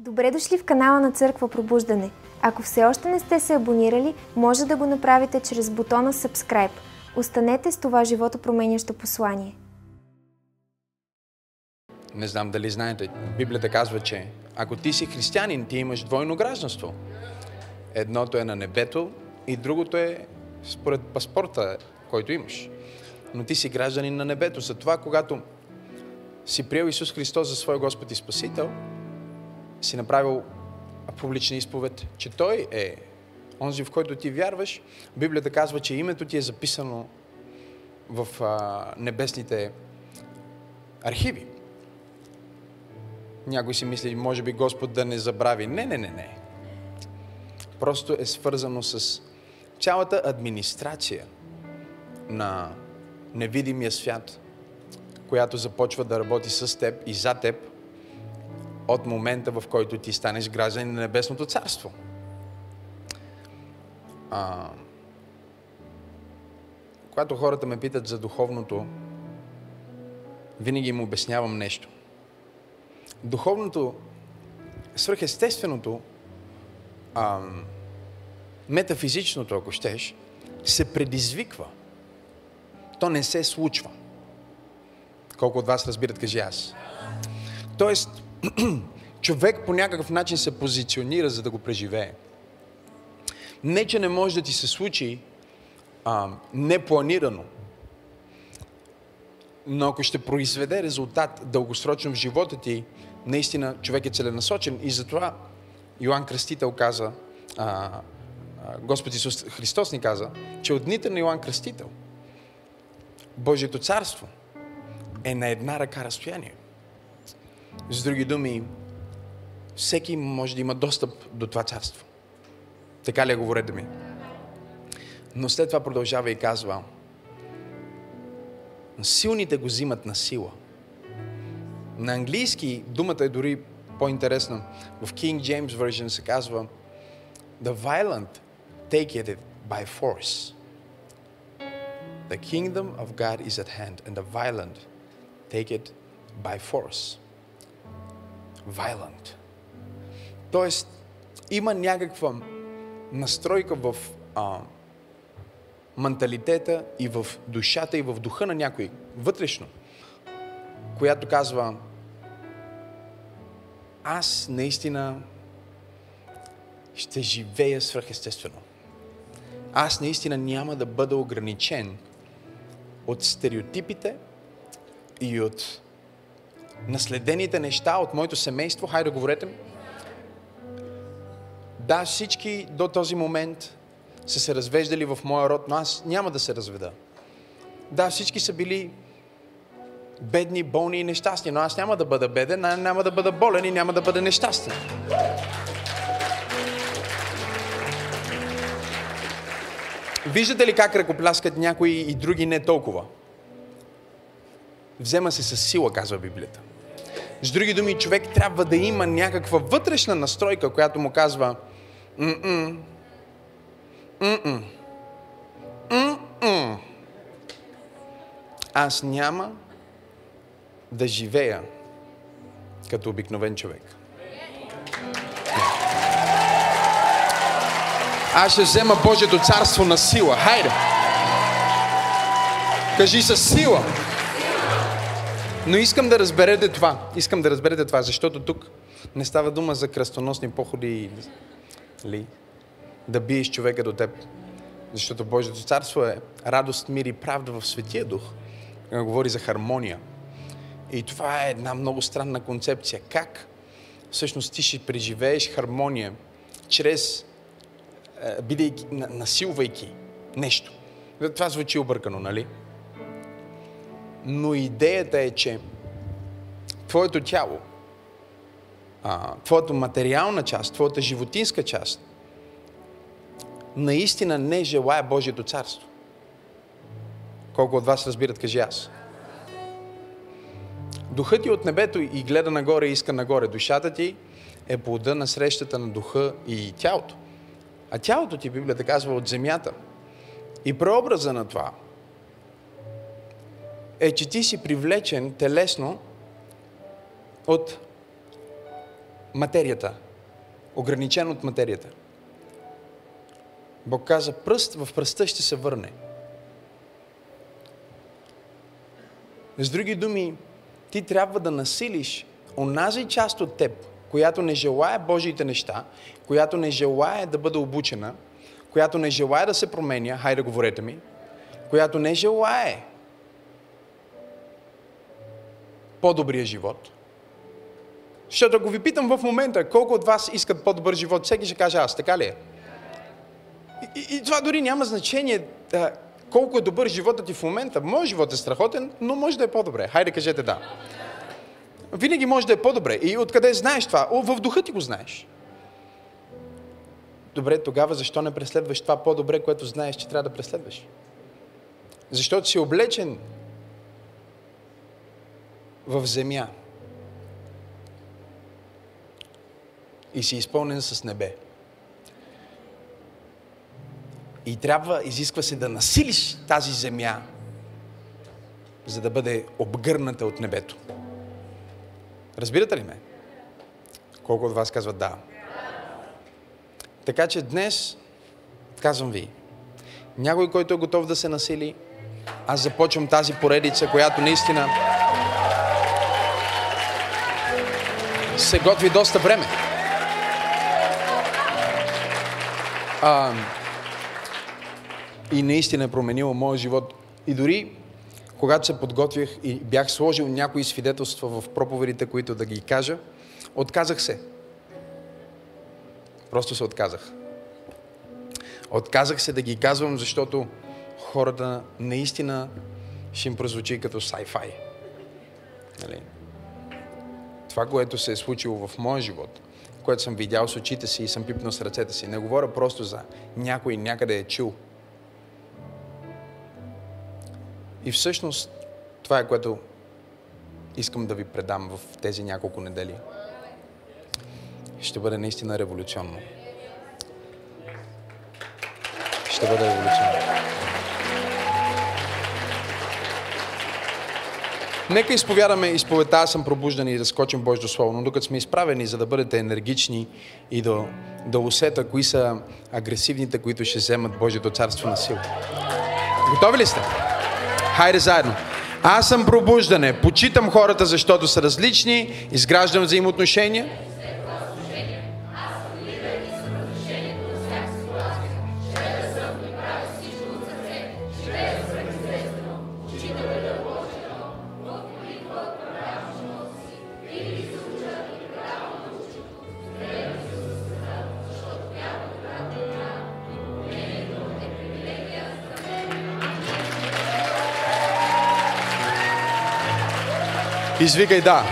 Добре дошли в канала на Църква Пробуждане. Ако все още не сте се абонирали, може да го направите чрез бутона Subscribe. Останете с това живото променящо послание. Не знам дали знаете, Библията казва, че ако ти си християнин, ти имаш двойно гражданство. Едното е на небето и другото е според паспорта, който имаш. Но ти си гражданин на небето. Затова, когато си приел Исус Христос за свой Господ и Спасител, си направил публична изповед, че Той е онзи, в който ти вярваш. Библията казва, че името ти е записано в а, небесните архиви. Някой си мисли, може би Господ да не забрави. Не, не, не, не. Просто е свързано с цялата администрация на невидимия свят, която започва да работи с теб и за теб от момента, в който ти станеш гражданин на Небесното царство. А, когато хората ме питат за духовното, винаги им обяснявам нещо. Духовното, свръхестественото, а, метафизичното, ако щеш, се предизвиква. То не се случва. Колко от вас разбират, кажи аз. Тоест, човек по някакъв начин се позиционира, за да го преживее. Не, че не може да ти се случи а, непланирано, но ако ще произведе резултат дългосрочно в живота ти, наистина човек е целенасочен и затова Йоанн Кръстител каза, а, а, Господ Исус Христос ни каза, че от дните на Йоанн Кръстител Божието царство е на една ръка разстояние. С други думи, всеки може да има достъп до това царство. Така ли е говорете ми? Но след това продължава и казва, силните го взимат на сила. На английски думата е дори по-интересна. В King James Version се казва The violent take it by force. The kingdom of God is at hand and the violent take it by force. Violent. Тоест, има някаква настройка в а, менталитета и в душата и в духа на някой, вътрешно, която казва аз наистина ще живея свръхестествено. Аз наистина няма да бъда ограничен от стереотипите и от наследените неща от моето семейство. Хайде, говорете ми. Да, всички до този момент са се развеждали в моя род, но аз няма да се разведа. Да, всички са били бедни, болни и нещастни, но аз няма да бъда беден, няма да бъда болен и няма да бъда нещастен. Виждате ли как ръкопляскат някои и други не толкова? Взема се с сила, казва Библията. С други думи, човек трябва да има някаква вътрешна настройка, която му казва М-м. М-м. М-м. Аз няма да живея като обикновен човек. Аз ще взема Божието царство на сила. Хайде! Кажи със сила. Но искам да разберете това. Искам да разберете това, защото тук не става дума за кръстоносни походи ли, да биеш човека до теб. Защото Божието царство е радост, мир и правда в Светия Дух. Говори за хармония. И това е една много странна концепция. Как всъщност ти ще преживееш хармония чрез бидейки, насилвайки нещо. Това звучи объркано, нали? Но идеята е, че твоето тяло, твоята материална част, твоята животинска част, наистина не желая Божието царство. Колко от вас разбират, кажи аз. Духът ти от небето и гледа нагоре и иска нагоре. Душата ти е плода на срещата на духа и тялото. А тялото ти, Библията казва, от земята. И преобраза на това е, че ти си привлечен телесно от материята. Ограничен от материята. Бог каза, пръст в пръста ще се върне. С други думи, ти трябва да насилиш онази част от теб, която не желая Божиите неща, която не желая да бъде обучена, която не желая да се променя, хайде говорете ми, която не желае по-добрия живот. Защото ако ви питам в момента, колко от вас искат по-добър живот, всеки ще каже аз, така ли е? И, и, това дори няма значение да, колко е добър живота ти в момента. Моят живот е страхотен, но може да е по-добре. Хайде кажете да. Винаги може да е по-добре. И откъде знаеш това? О, в духа ти го знаеш. Добре, тогава защо не преследваш това по-добре, което знаеш, че трябва да преследваш? Защото си облечен в земя и си изпълнен с небе. И трябва, изисква се да насилиш тази земя, за да бъде обгърната от небето. Разбирате ли ме? Колко от вас казват да? Така че днес, казвам ви, някой, който е готов да се насили, аз започвам тази поредица, която наистина се готви доста време. А, и наистина е променила моят живот. И дори когато се подготвях и бях сложил някои свидетелства в проповедите, които да ги кажа, отказах се. Просто се отказах. Отказах се да ги казвам, защото хората наистина ще им прозвучи като sci-fi. Нали? Това, което се е случило в моя живот, което съм видял с очите си и съм пипнал с ръцете си, не говоря просто за някой някъде е чул. И всъщност това е което искам да ви предам в тези няколко недели. Ще бъде наистина революционно. Ще бъде революционно. Нека изповядаме изповедта, аз съм пробуждан и да скочим Божието Слово, но докато сме изправени, за да бъдете енергични и да, да усета кои са агресивните, които ще вземат Божието царство на сила. Готови ли сте? Хайде заедно. Аз съм пробуждане. Почитам хората, защото са различни, изграждам взаимоотношения. Извикай да.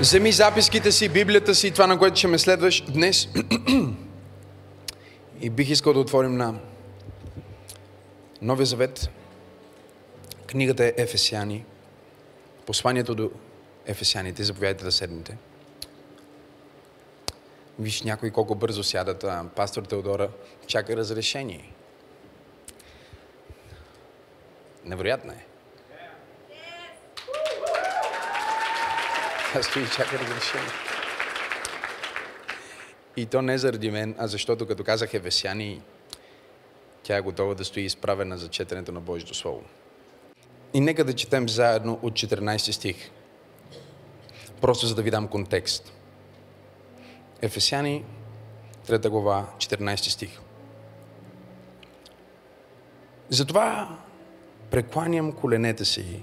Вземи записките си, Библията си, това на което ще ме следваш днес. И бих искал да отворим на Новия Завет. Книгата е Ефесяни. Посланието до Ефесяните. Заповядайте да седнете. Виж някой колко бързо сядат. Пастор Теодора чака разрешение. Невероятно е. Аз стои и чака разрешение. И то не заради мен, а защото като казах Евесяни, тя е готова да стои изправена за четенето на Божието Слово. И нека да четем заедно от 14 стих. Просто за да ви дам контекст. Ефесяни, 3 глава, 14 стих. Затова прекланям коленете си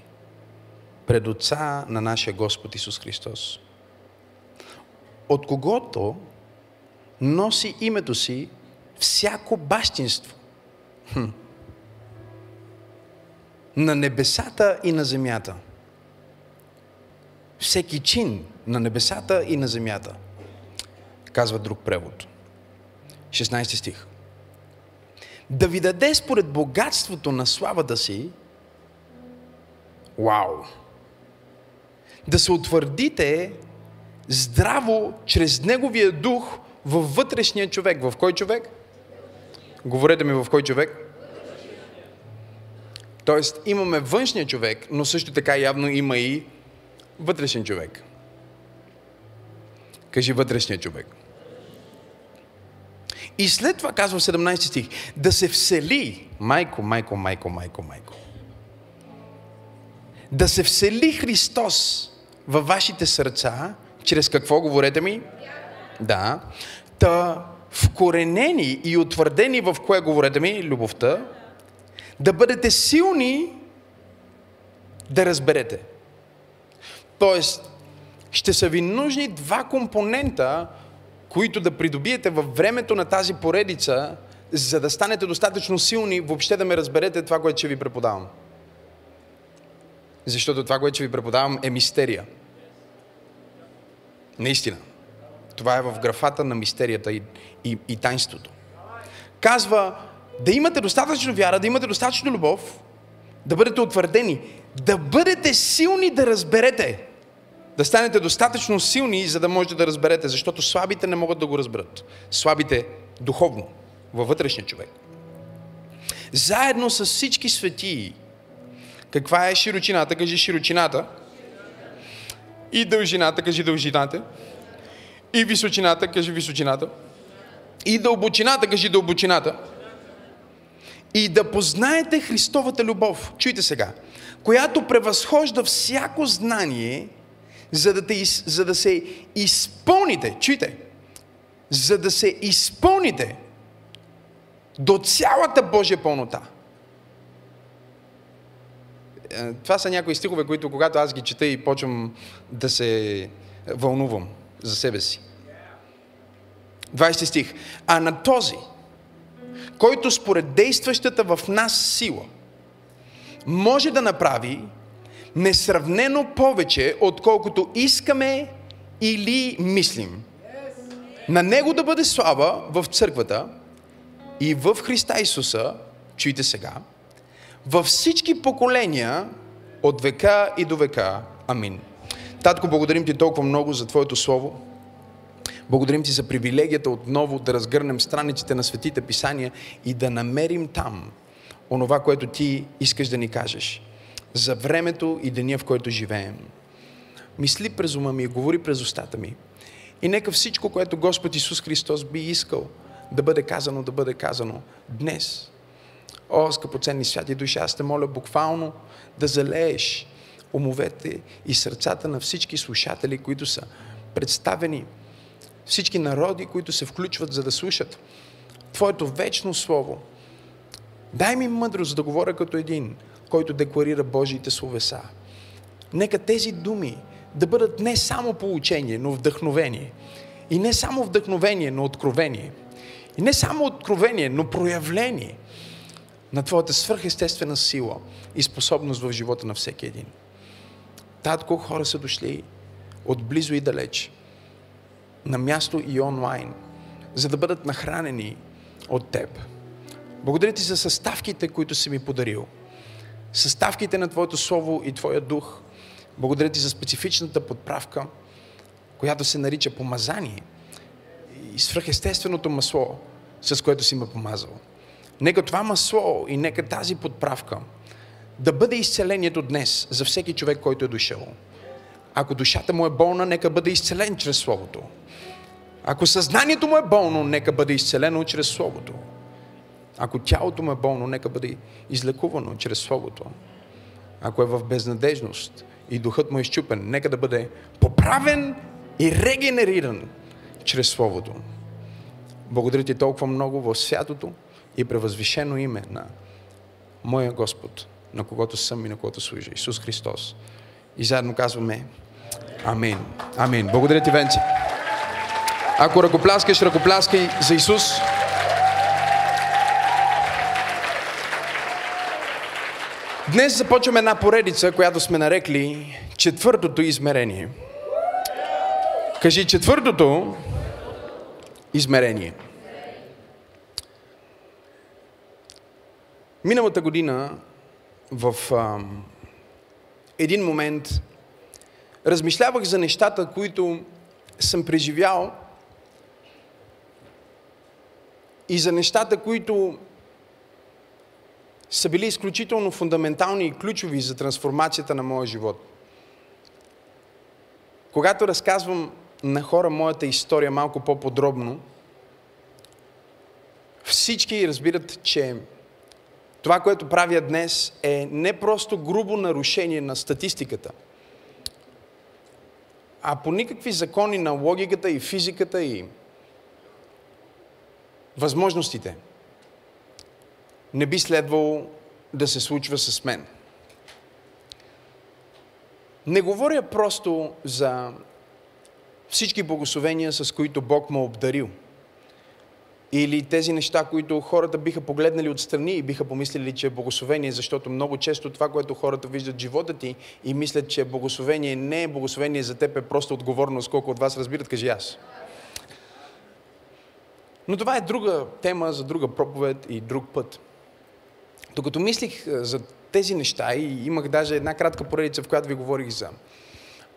пред Отца на нашия Господ Исус Христос, от когото носи името си всяко бащинство. Хм. На небесата и на земята. Всеки чин на небесата и на земята. Казва друг превод. 16 стих. Да ви даде според богатството на славата си, вау, да се утвърдите здраво чрез Неговия дух във вътрешния човек. В кой човек? Говорете ми в кой човек? Тоест имаме външния човек, но също така явно има и вътрешен човек. Кажи вътрешния човек. И след това казва в 17 стих, да се всели, майко, майко, майко, майко, майко, да се всели Христос във вашите сърца, чрез какво говорете ми? Да. Та вкоренени и утвърдени в кое говорете ми? Любовта. Да бъдете силни да разберете. Тоест, ще са ви нужни два компонента, които да придобиете във времето на тази поредица, за да станете достатъчно силни, въобще да ме разберете това, което ще ви преподавам. Защото това, което ще ви преподавам, е мистерия. Наистина. Това е в графата на мистерията и, и, и тайнството. Казва да имате достатъчно вяра, да имате достатъчно любов, да бъдете утвърдени, да бъдете силни да разберете. Да станете достатъчно силни, за да можете да разберете, защото слабите не могат да го разберат. Слабите духовно, във вътрешния човек. Заедно с всички светии, каква е широчината? Кажи широчината. И дължината, кажи дължината. И височината, кажи височината. И дълбочината, кажи дълбочината. И да познаете Христовата любов. Чуйте сега. Която превъзхожда всяко знание, за да, те, за да се изпълните. Чуйте. За да се изпълните до цялата Божия пълнота. Е, това са някои стихове, които когато аз ги чета и почвам да се вълнувам за себе си. 20 стих. А на този, който според действащата в нас сила може да направи несравнено повече, отколкото искаме или мислим. На Него да бъде слава в църквата и в Христа Исуса, чуйте сега, във всички поколения от века и до века. Амин. Татко, благодарим ти толкова много за Твоето Слово. Благодарим ти за привилегията отново да разгърнем страниците на Светите Писания и да намерим там онова, което ти искаш да ни кажеш за времето и деня, в който живеем. Мисли през ума ми, говори през устата ми. И нека всичко, което Господ Исус Христос би искал да бъде казано, да бъде казано днес. О, скъпоценни святи души, аз те моля буквално да залееш умовете и сърцата на всички слушатели, които са представени, всички народи, които се включват за да слушат Твоето вечно Слово. Дай ми мъдрост да говоря като един, който декларира Божиите словеса. Нека тези думи да бъдат не само получение, но вдъхновение. И не само вдъхновение, но откровение. И не само откровение, но проявление на Твоята свърхестествена сила и способност в живота на всеки един. Татко, хора са дошли от близо и далеч, на място и онлайн, за да бъдат нахранени от Теб. Благодаря Ти за съставките, които си ми подарил – съставките на Твоето Слово и Твоя Дух. Благодаря Ти за специфичната подправка, която се нарича помазание и свръхестественото масло, с което си ме помазал. Нека това масло и нека тази подправка да бъде изцелението днес за всеки човек, който е дошъл. Ако душата му е болна, нека бъде изцелен чрез Словото. Ако съзнанието му е болно, нека бъде изцелено чрез Словото. Ако тялото му е болно, нека бъде излекувано чрез Словото. Ако е в безнадежност и духът му е изчупен, нека да бъде поправен и регенериран чрез Словото. Благодаря ти толкова много в святото и превъзвишено име на моя Господ, на когото съм и на когото служа, Исус Христос. И заедно казваме Амин. Амин. Благодаря ти, Венци. Ако ръкопляскаш, ръкопляскай за Исус. Днес започваме една поредица, която сме нарекли четвъртото измерение. Кажи четвъртото измерение. Миналата година в а, един момент размишлявах за нещата, които съм преживял и за нещата, които са били изключително фундаментални и ключови за трансформацията на моя живот. Когато разказвам на хора моята история малко по-подробно, всички разбират, че това, което правя днес е не просто грубо нарушение на статистиката, а по никакви закони на логиката и физиката и възможностите не би следвало да се случва с мен. Не говоря просто за всички благословения, с които Бог ме обдарил. Или тези неща, които хората биха погледнали отстрани и биха помислили, че е благословение, защото много често това, което хората виждат в живота ти и мислят, че е благословение, не е благословение за теб, е просто отговорност, колко от вас разбират, кажи аз. Но това е друга тема за друга проповед и друг път. Докато мислих за тези неща и имах даже една кратка поредица, в която ви говорих за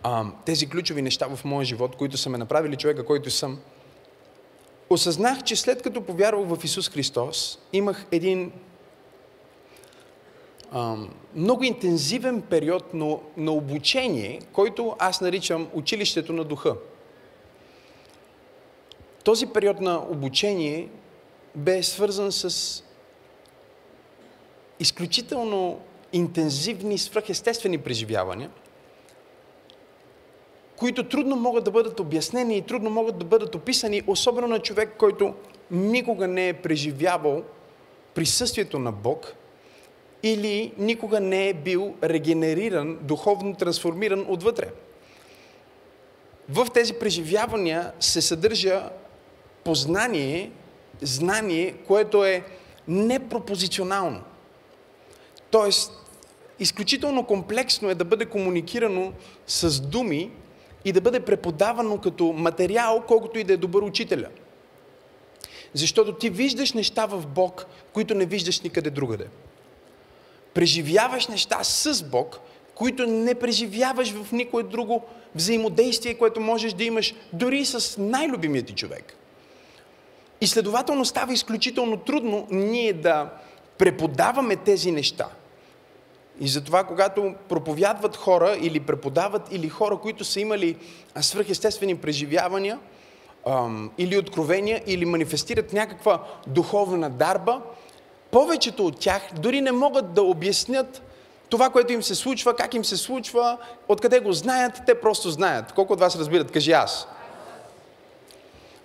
а, тези ключови неща в моя живот, които са ме направили човека, който съм, осъзнах, че след като повярвах в Исус Христос, имах един а, много интензивен период на, на обучение, който аз наричам училището на духа. Този период на обучение бе свързан с изключително интензивни, свръхестествени преживявания, които трудно могат да бъдат обяснени и трудно могат да бъдат описани, особено на човек, който никога не е преживявал присъствието на Бог или никога не е бил регенериран, духовно трансформиран отвътре. В тези преживявания се съдържа познание, знание, което е непропозиционално. Тоест, изключително комплексно е да бъде комуникирано с думи и да бъде преподавано като материал, колкото и да е добър учителя. Защото ти виждаш неща в Бог, които не виждаш никъде другаде. Преживяваш неща с Бог, които не преживяваш в никое друго взаимодействие, което можеш да имаш дори с най-любимият ти човек. И следователно става изключително трудно ние да преподаваме тези неща. И затова, когато проповядват хора или преподават или хора, които са имали свръхестествени преживявания, или откровения, или манифестират някаква духовна дарба, повечето от тях дори не могат да обяснят това, което им се случва, как им се случва, откъде го знаят, те просто знаят. Колко от вас разбират? Кажи аз.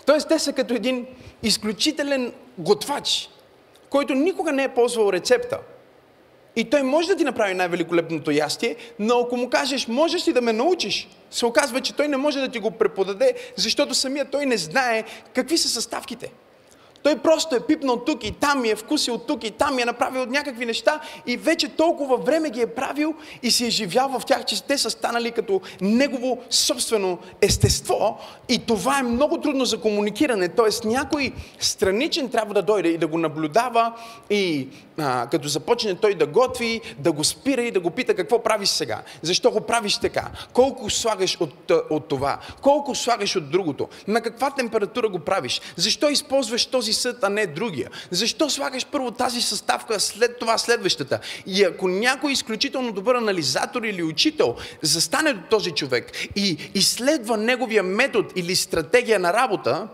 Тоест, те са като един изключителен готвач, който никога не е ползвал рецепта. И той може да ти направи най-великолепното ястие, но ако му кажеш, можеш ли да ме научиш, се оказва, че той не може да ти го преподаде, защото самия той не знае какви са съставките. Той просто е пипнал тук и там ми е вкусил тук и там ми е направил някакви неща и вече толкова време ги е правил и си е живял в тях, че те са станали като негово собствено естество и това е много трудно за комуникиране. Тоест някой страничен трябва да дойде и да го наблюдава и а, като започне той да готви, да го спира и да го пита какво правиш сега, защо го правиш така, колко слагаш от, от това, колко слагаш от другото, на каква температура го правиш, защо използваш този съд, а не другия? Защо слагаш първо тази съставка, след това следващата? И ако някой изключително добър анализатор или учител застане до този човек и изследва неговия метод или стратегия на работа,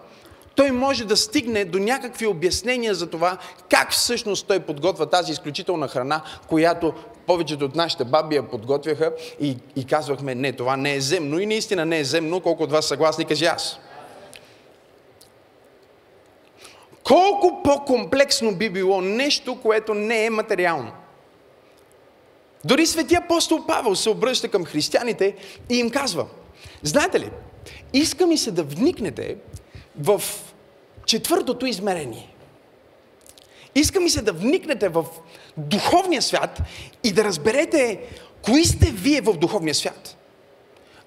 той може да стигне до някакви обяснения за това как всъщност той подготвя тази изключителна храна, която повечето от нашите баби я подготвяха и, и казвахме, не, това не е земно и наистина не е земно, колко от вас съгласни, кажи аз. Колко по-комплексно би било нещо, което не е материално. Дори свети апостол Павел се обръща към християните и им казва, знаете ли, иска ми се да вникнете в четвъртото измерение. Иска ми се да вникнете в духовния свят и да разберете кои сте вие в духовния свят.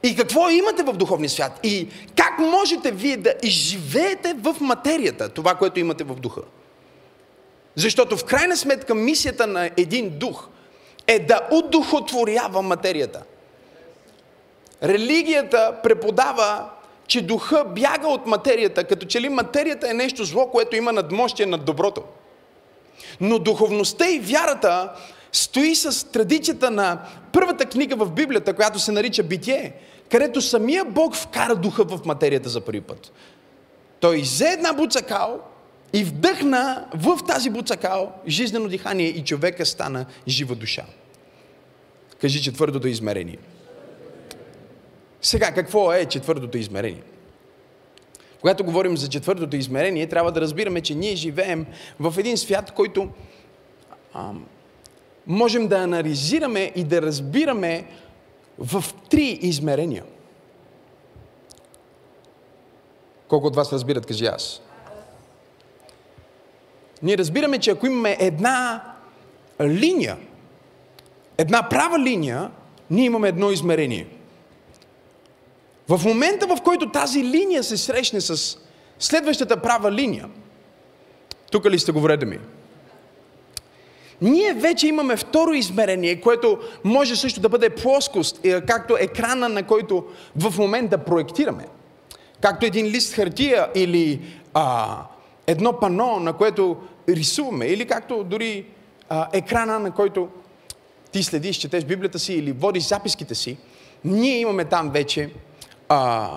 И какво имате в духовния свят? И как можете вие да изживеете в материята това, което имате в духа? Защото в крайна сметка мисията на един дух е да удухотворява материята. Религията преподава, че духа бяга от материята, като че ли материята е нещо зло, което има надмощие над доброто. Но духовността и вярата стои с традицията на първата книга в Библията, която се нарича Битие, където самия Бог вкара духа в материята за първи път. Той взе една буцакал и вдъхна в тази буцакал жизнено дихание и човека стана жива душа. Кажи четвъртото измерение. Сега, какво е четвъртото измерение? Когато говорим за четвъртото измерение, трябва да разбираме, че ние живеем в един свят, който ам, можем да анализираме и да разбираме в три измерения. Колко от вас разбират, кажи аз. Ние разбираме, че ако имаме една линия, една права линия, ние имаме едно измерение. В момента, в който тази линия се срещне с следващата права линия, тук ли сте го вреда ми? Ние вече имаме второ измерение, което може също да бъде плоскост, е, както екрана, на който в момента проектираме. Както един лист хартия или а, едно пано, на което рисуваме, или както дори а, екрана, на който ти следиш, четеш Библията си или водиш записките си, ние имаме там вече а,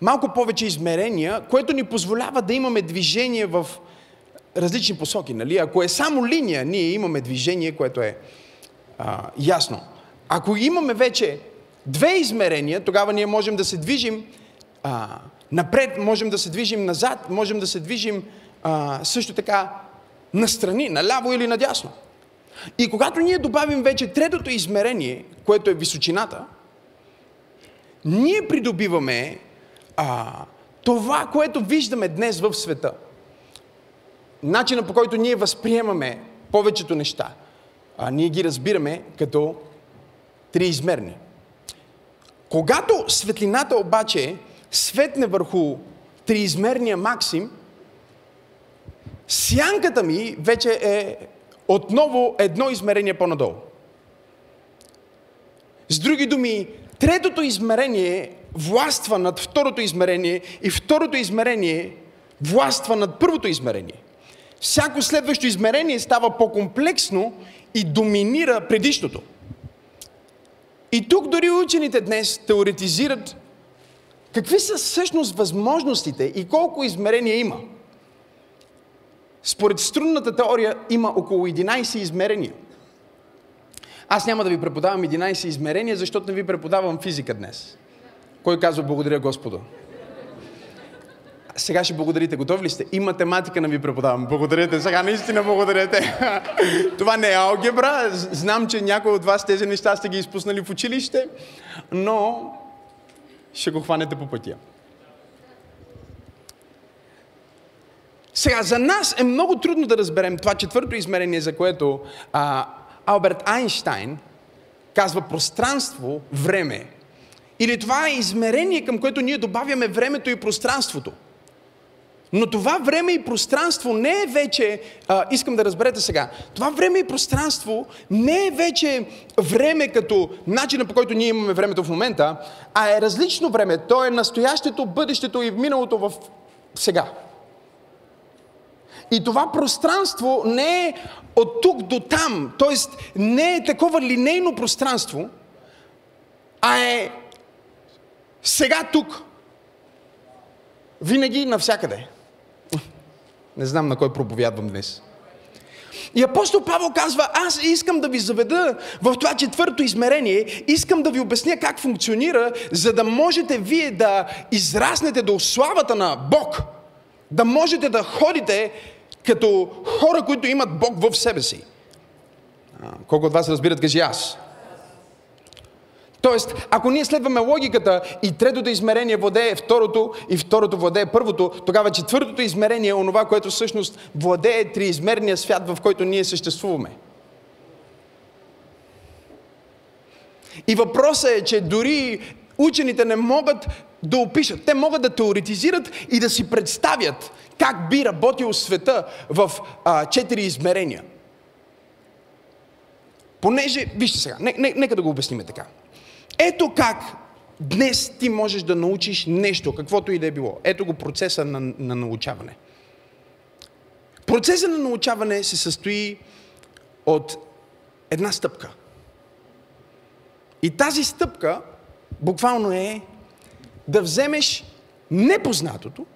малко повече измерения, което ни позволява да имаме движение в различни посоки. Нали? Ако е само линия, ние имаме движение, което е а, ясно. Ако имаме вече две измерения, тогава ние можем да се движим а, напред, можем да се движим назад, можем да се движим а, също така настрани, наляво или надясно. И когато ние добавим вече третото измерение, което е височината, ние придобиваме а, това, което виждаме днес в света. Начина по който ние възприемаме повечето неща, а ние ги разбираме като триизмерни. Когато светлината обаче светне върху триизмерния максим, сянката ми вече е отново едно измерение по-надолу. С други думи, третото измерение властва над второто измерение и второто измерение властва над първото измерение. Всяко следващо измерение става по-комплексно и доминира предишното. И тук дори учените днес теоретизират какви са всъщност възможностите и колко измерения има. Според струнната теория има около 11 измерения. Аз няма да ви преподавам 11 измерения, защото не ви преподавам физика днес. Кой казва благодаря Господу? Сега ще благодарите. Готови ли сте? И математика не ви преподавам. Благодарете. Сега наистина благодарете. Това не е алгебра. Знам, че някои от вас тези неща сте ги изпуснали в училище, но ще го хванете по пътя. Сега, за нас е много трудно да разберем това четвърто измерение, за което а, Алберт Айнштайн казва пространство, време. Или това е измерение, към което ние добавяме времето и пространството. Но това време и пространство не е вече, а, искам да разберете сега, това време и пространство не е вече време като начина по който ние имаме времето в момента, а е различно време. То е настоящето, бъдещето и миналото в сега. И това пространство не е от тук до там, т.е. не е такова линейно пространство, а е сега тук. Винаги навсякъде. Не знам на кой проповядвам днес. И апостол Павел казва, аз искам да ви заведа в това четвърто измерение, искам да ви обясня как функционира, за да можете вие да израснете до славата на Бог. Да можете да ходите като хора, които имат Бог в себе си. Колко от вас разбират, кажи аз. Тоест, ако ние следваме логиката и третото измерение владее второто и второто владее първото, тогава четвъртото измерение е онова, което всъщност владее триизмерния свят, в който ние съществуваме. И въпросът е, че дори учените не могат да опишат. Те могат да теоретизират и да си представят как би работил света в а, четири измерения. Понеже, вижте сега, не, не, нека да го обясним така. Ето как днес ти можеш да научиш нещо, каквото и да е било. Ето го процеса на, на научаване. Процесът на научаване се състои от една стъпка. И тази стъпка буквално е да вземеш непознатото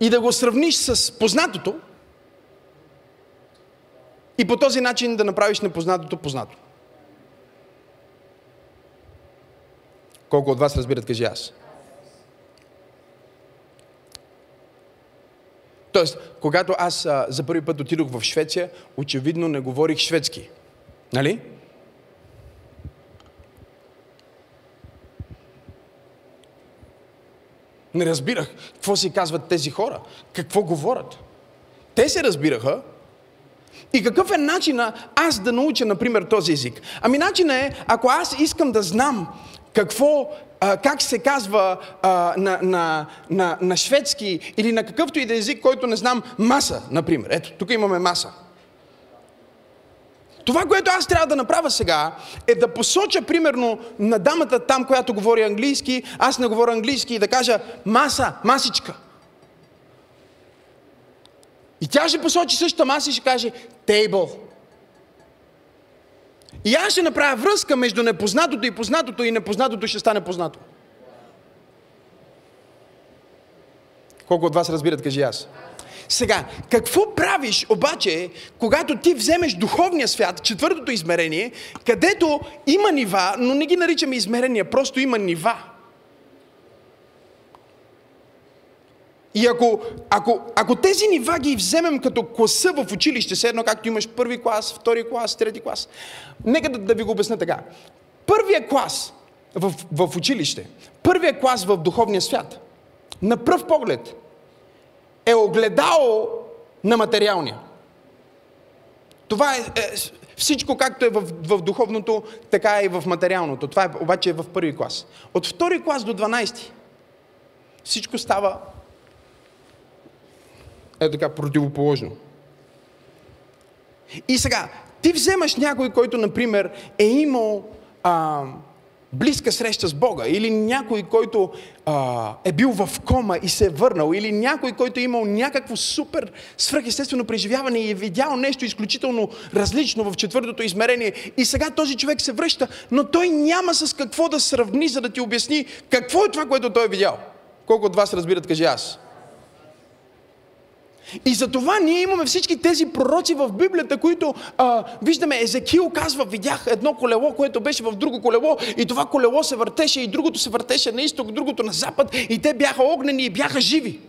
и да го сравниш с познатото и по този начин да направиш непознатото познато. Колко от вас разбират, кажи аз. Тоест, когато аз а, за първи път отидох в Швеция, очевидно не говорих шведски. Нали? Не разбирах какво си казват тези хора, какво говорят. Те се разбираха, и какъв е начина аз да науча, например, този език? Ами начинът е, ако аз искам да знам какво, а, как се казва а, на, на, на, на шведски или на какъвто и да е език, който не знам, маса, например. Ето, тук имаме маса. Това, което аз трябва да направя сега, е да посоча, примерно, на дамата там, която говори английски, аз не говоря английски и да кажа маса, масичка. И тя ще посочи същата маса и ще каже table. И аз ще направя връзка между непознатото и познатото и непознатото ще стане познато. Колко от вас разбират, кажи аз. Сега, какво правиш обаче, когато ти вземеш духовния свят, четвъртото измерение, където има нива, но не ги наричаме измерения, просто има нива. И ако, ако, ако тези нива ги вземем като класа в училище, все едно както имаш първи клас, втори клас, трети клас, нека да, да ви го обясня така. Първия клас в, в училище, първия клас в духовния свят, на пръв поглед, е огледало на материалния. Това е, е всичко както е в, в духовното, така е и в материалното. Това е, обаче е в първи клас. От втори клас до 12 всичко става е така противоположно. И сега, ти вземаш някой, който, например, е имал а, близка среща с Бога, или някой, който а, е бил в кома и се е върнал, или някой, който е имал някакво супер свръхестествено преживяване и е видял нещо изключително различно в четвъртото измерение. И сега този човек се връща, но той няма с какво да сравни, за да ти обясни какво е това, което той е видял. Колко от вас разбират, кажи аз. И за това ние имаме всички тези пророци в Библията, които а, виждаме, Езекил казва, видях едно колело, което беше в друго колело и това колело се въртеше и другото се въртеше на изток, другото на запад и те бяха огнени и бяха живи.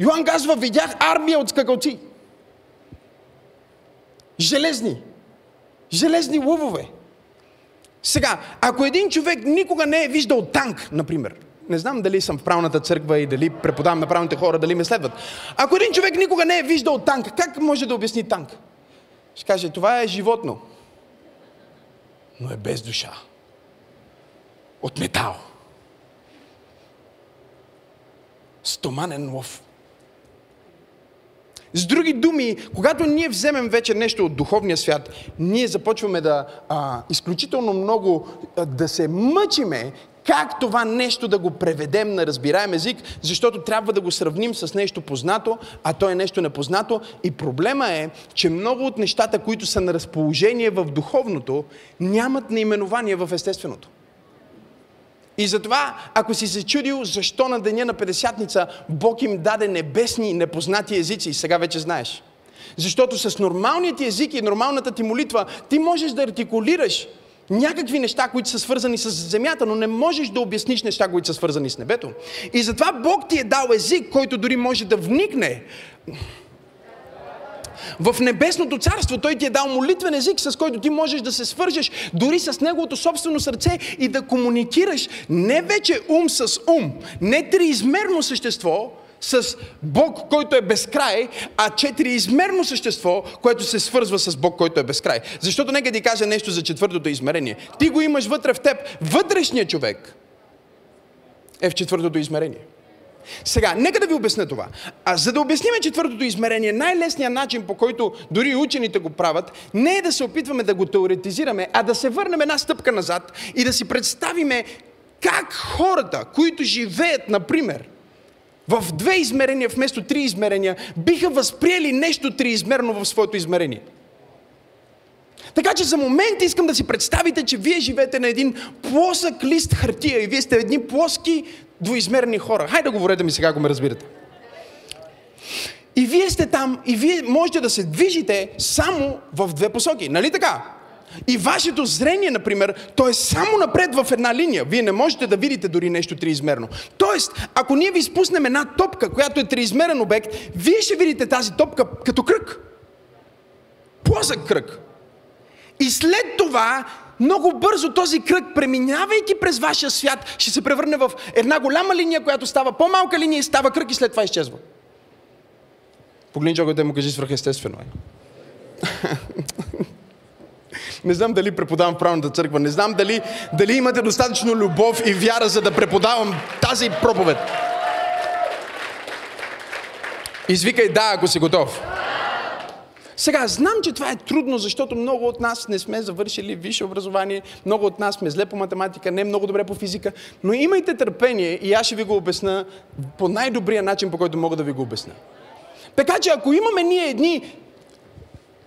Йоан казва, видях армия от скакалци. Железни. Железни лъвове. Сега, ако един човек никога не е виждал танк, например, не знам дали съм в правната църква и дали преподавам на правните хора, дали ме следват. Ако един човек никога не е виждал танк, как може да обясни танк? Ще каже, това е животно, но е без душа. От метал. Стоманен лов. С други думи, когато ние вземем вече нещо от духовния свят, ние започваме да а, изключително много а, да се мъчиме как това нещо да го преведем на разбираем език, защото трябва да го сравним с нещо познато, а то е нещо непознато. И проблема е, че много от нещата, които са на разположение в духовното, нямат наименование в естественото. И затова, ако си се чудил защо на деня на Педесятница Бог им даде небесни непознати езици, сега вече знаеш. Защото с нормалният ти език и нормалната ти молитва ти можеш да артикулираш някакви неща, които са свързани с земята, но не можеш да обясниш неща, които са свързани с небето. И затова Бог ти е дал език, който дори може да вникне в небесното царство. Той ти е дал молитвен език, с който ти можеш да се свържеш дори с неговото собствено сърце и да комуникираш не вече ум с ум, не триизмерно същество, с Бог, който е безкрай, а четириизмерно същество, което се свързва с Бог, който е безкрай. Защото нека ти кажа нещо за четвъртото измерение. Ти го имаш вътре в теб. Вътрешният човек е в четвъртото измерение. Сега, нека да ви обясня това. А за да обясним четвъртото измерение, най-лесният начин, по който дори учените го правят, не е да се опитваме да го теоретизираме, а да се върнем една стъпка назад и да си представиме как хората, които живеят, например, в две измерения вместо три измерения, биха възприели нещо триизмерно в своето измерение. Така че за момент искам да си представите, че вие живеете на един плосък лист хартия и вие сте едни плоски двоизмерни хора. Хайде да говорете ми сега, ако ме разбирате. И вие сте там и вие можете да се движите само в две посоки. Нали така? И вашето зрение, например, то е само напред в една линия. Вие не можете да видите дори нещо триизмерно. Тоест, ако ние ви спуснем една топка, която е триизмерен обект, вие ще видите тази топка като кръг. Плосък кръг. И след това, много бързо този кръг, преминавайки през вашия свят, ще се превърне в една голяма линия, която става по-малка линия и става кръг и след това изчезва. Погледни човекът да му кажи свръхестествено е. Не знам дали преподавам правната църква. Не знам дали, дали имате достатъчно любов и вяра, за да преподавам тази проповед. Извикай да, ако си готов. Сега, знам, че това е трудно, защото много от нас не сме завършили висше образование, много от нас сме зле по математика, не много добре по физика, но имайте търпение и аз ще ви го обясна по най-добрия начин, по който мога да ви го обясна. Така че ако имаме ние едни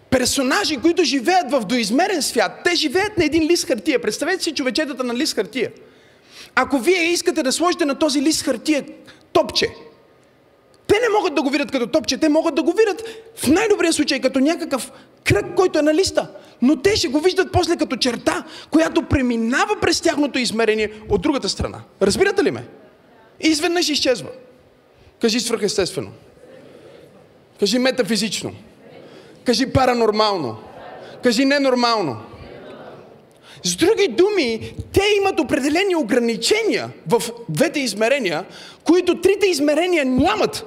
персонажи, които живеят в доизмерен свят, те живеят на един лист хартия. Представете си човечетата на лист хартия. Ако вие искате да сложите на този лист хартия топче, те не могат да го видят като топче, те могат да го видят в най-добрия случай като някакъв кръг, който е на листа. Но те ще го виждат после като черта, която преминава през тяхното измерение от другата страна. Разбирате ли ме? И изведнъж изчезва. Кажи свръхестествено. Кажи метафизично. Кажи паранормално. Кажи ненормално. С други думи, те имат определени ограничения в двете измерения, които трите измерения нямат.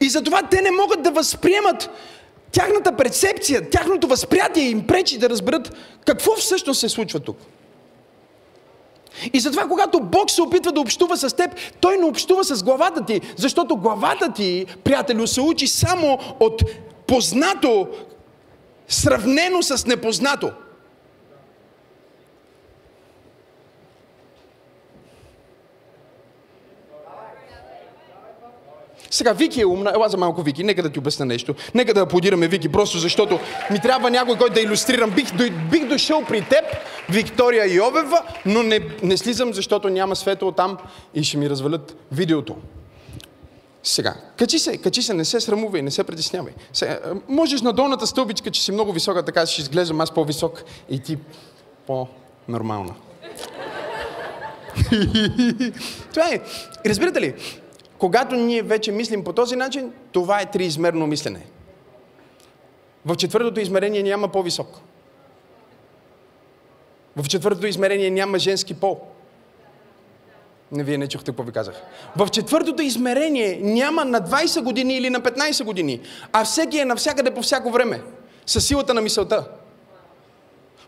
И затова те не могат да възприемат тяхната перцепция, тяхното възприятие им пречи да разберат какво всъщност се случва тук. И затова, когато Бог се опитва да общува с теб, Той не общува с главата ти, защото главата ти, приятелю, се учи само от познато, сравнено с непознато. Сега Вики е умна, ела за малко Вики, нека да ти обясня нещо. Нека да аплодираме Вики, просто защото ми трябва някой, който да иллюстрирам. Бих, бих дошъл при теб, Виктория Йовева, но не, не слизам, защото няма светло там и ще ми развалят видеото. Сега, качи се, качи се, не се срамувай, не се притеснявай. Сега, можеш на долната стълбичка, че си много висока, така ще изглеждам аз по-висок и ти по-нормална. Това е. Разбирате ли? Когато ние вече мислим по този начин, това е триизмерно мислене. В четвъртото измерение няма по-висок. В четвъртото измерение няма женски пол. Не, вие не чухте какво ви казах. В четвъртото измерение няма на 20 години или на 15 години, а всеки е навсякъде по всяко време. Със силата на мисълта.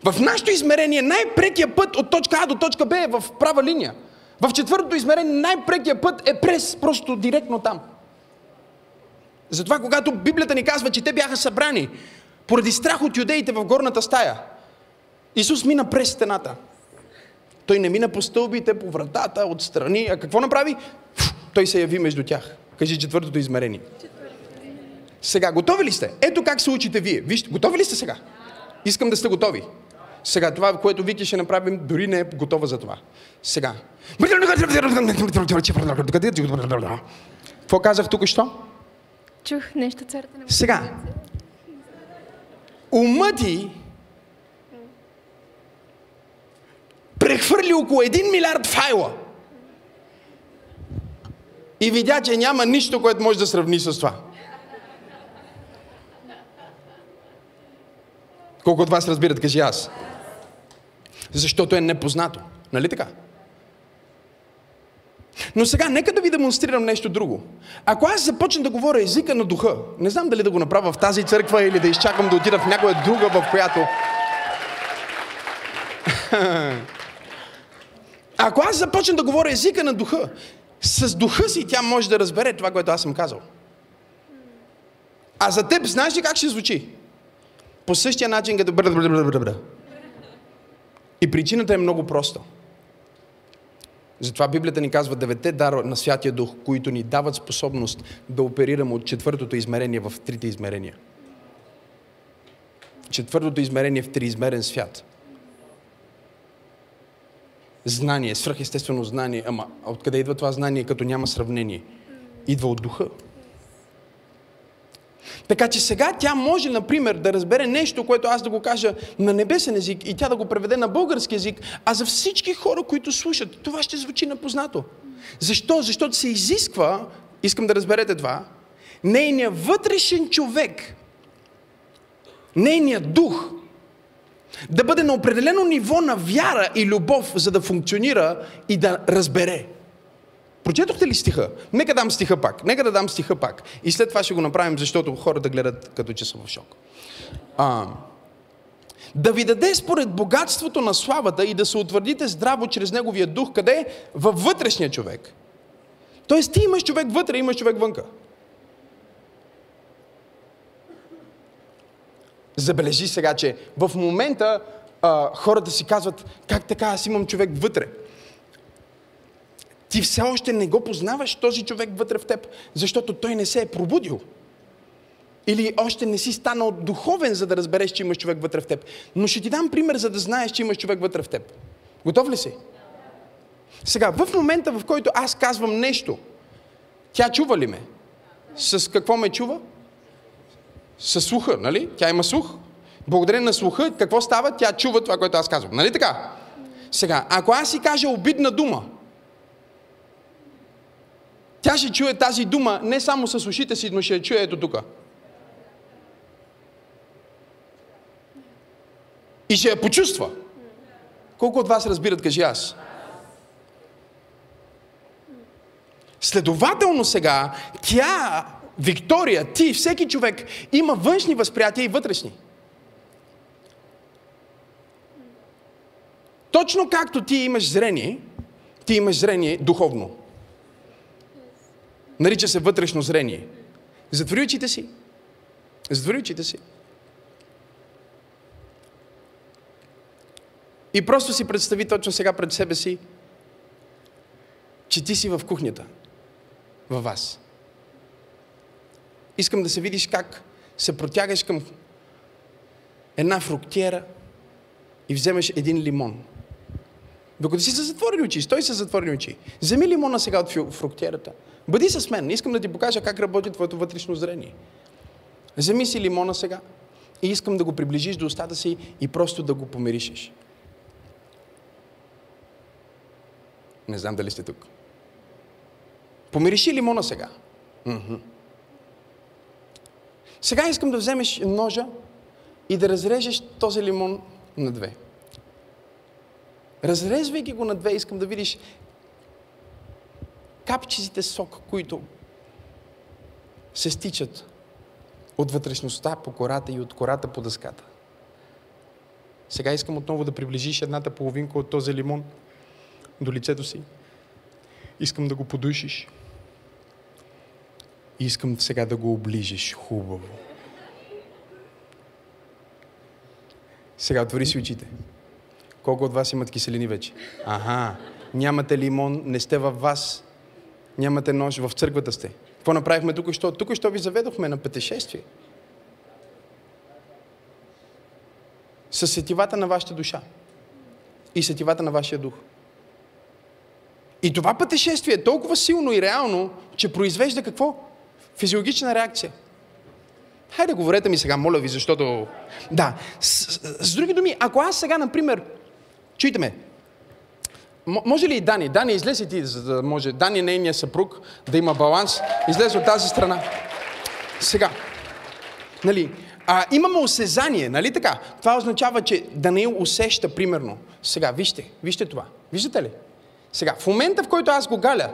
В нашето измерение най-прекия път от точка А до точка Б е в права линия. В четвъртото измерение най-прекия път е през, просто директно там. Затова, когато Библията ни казва, че те бяха събрани поради страх от юдеите в горната стая, Исус мина през стената. Той не мина по стълбите, по вратата, отстрани. А какво направи? Той се яви между тях. Кажи четвъртото измерение. Сега, готови ли сте? Ето как се учите вие. Вижте, готови ли сте сега? Искам да сте готови. Сега, това, което Вики ще направим, дори не е готова за това. Сега. Какво казах тук що? Чух нещо царата на Сега. Умът ти прехвърли около 1 милиард файла. И видя, че няма нищо, което може да сравни с това. Колко от вас разбират, кажи аз. Защото е непознато. Нали така? Но сега, нека да ви демонстрирам нещо друго. Ако аз започна да говоря езика на духа, не знам дали да го направя в тази църква или да изчакам да отида в някоя друга, в която... Ако аз започна да говоря езика на духа, с духа си тя може да разбере това, което аз съм казал. А за теб знаеш ли как ще звучи? По същия начин, като... И причината е много проста. Затова Библията ни казва девете дара на Святия Дух, които ни дават способност да оперираме от четвъртото измерение в трите измерения. Четвъртото измерение в триизмерен свят. Знание, свръхестествено знание. Ама откъде идва това знание, като няма сравнение? Идва от духа. Така че сега тя може, например, да разбере нещо, което аз да го кажа на небесен език и тя да го преведе на български език, а за всички хора, които слушат, това ще звучи напознато. Защо? Защото се изисква, искам да разберете това, нейният вътрешен човек, нейният дух, да бъде на определено ниво на вяра и любов, за да функционира и да разбере. Прочетохте ли стиха? Нека дам стиха пак. Нека да дам стиха пак. И след това ще го направим, защото хората гледат като че са в шок. А, да ви даде според богатството на славата и да се утвърдите здраво чрез Неговия дух, къде? Във вътрешния човек. Тоест ти имаш човек вътре, имаш човек вънка. Забележи сега, че в момента а, хората си казват, как така, аз имам човек вътре. Ти все още не го познаваш този човек вътре в теб, защото той не се е пробудил. Или още не си станал духовен, за да разбереш, че имаш човек вътре в теб. Но ще ти дам пример, за да знаеш, че имаш човек вътре в теб. Готов ли си? Сега, в момента, в който аз казвам нещо, тя чува ли ме? С какво ме чува? С слуха, нали? Тя има слух. Благодарение на слуха, какво става? Тя чува това, което аз казвам. Нали така? Сега, ако аз си кажа обидна дума, тя ще чуе тази дума не само с ушите си, но ще я чуе ето тук. И ще я почувства. Колко от вас разбират, кажи аз? Следователно сега, тя, Виктория, ти, всеки човек има външни възприятия и вътрешни. Точно както ти имаш зрение, ти имаш зрение духовно. Нарича се вътрешно зрение. Затвори очите си. Затвори очите си. И просто си представи точно сега пред себе си, че ти си в кухнята. Във вас. Искам да се видиш как се протягаш към една фруктиера и вземеш един лимон. Докато си се затворили очи, стой се затворили очи. Вземи лимона сега от фруктиерата. Бъди с мен. Искам да ти покажа как работи твоето вътрешно зрение. Вземи си лимона сега и искам да го приближиш до устата си и просто да го помиришеш. Не знам дали сте тук. Помириши лимона сега. Mm-hmm. Сега искам да вземеш ножа и да разрежеш този лимон на две. Разрезвайки го на две, искам да видиш капчиците сок, които се стичат от вътрешността по кората и от кората по дъската. Сега искам отново да приближиш едната половинка от този лимон до лицето си. Искам да го подушиш. Искам сега да го оближиш хубаво. Сега отвори си очите. Колко от вас имат киселини вече? Ага. Нямате лимон, не сте във вас. Нямате нож, в църквата сте. Какво направихме тук що? Тук що ви заведохме на пътешествие. С сетивата на вашата душа. И сетивата на вашия дух. И това пътешествие е толкова силно и реално, че произвежда какво? Физиологична реакция. Хайде, говорете ми сега, моля ви, защото... Да, с, с, с други думи, ако аз сега, например, чуйте ме, може ли и Дани? Дани, излез и ти, за да може Дани, нейния съпруг, да има баланс. Излез от тази страна. Сега, нали, а, имаме осезание, нали така? Това означава, че Даниил усеща, примерно. Сега, вижте, вижте това. Виждате ли? Сега, в момента, в който аз го галя,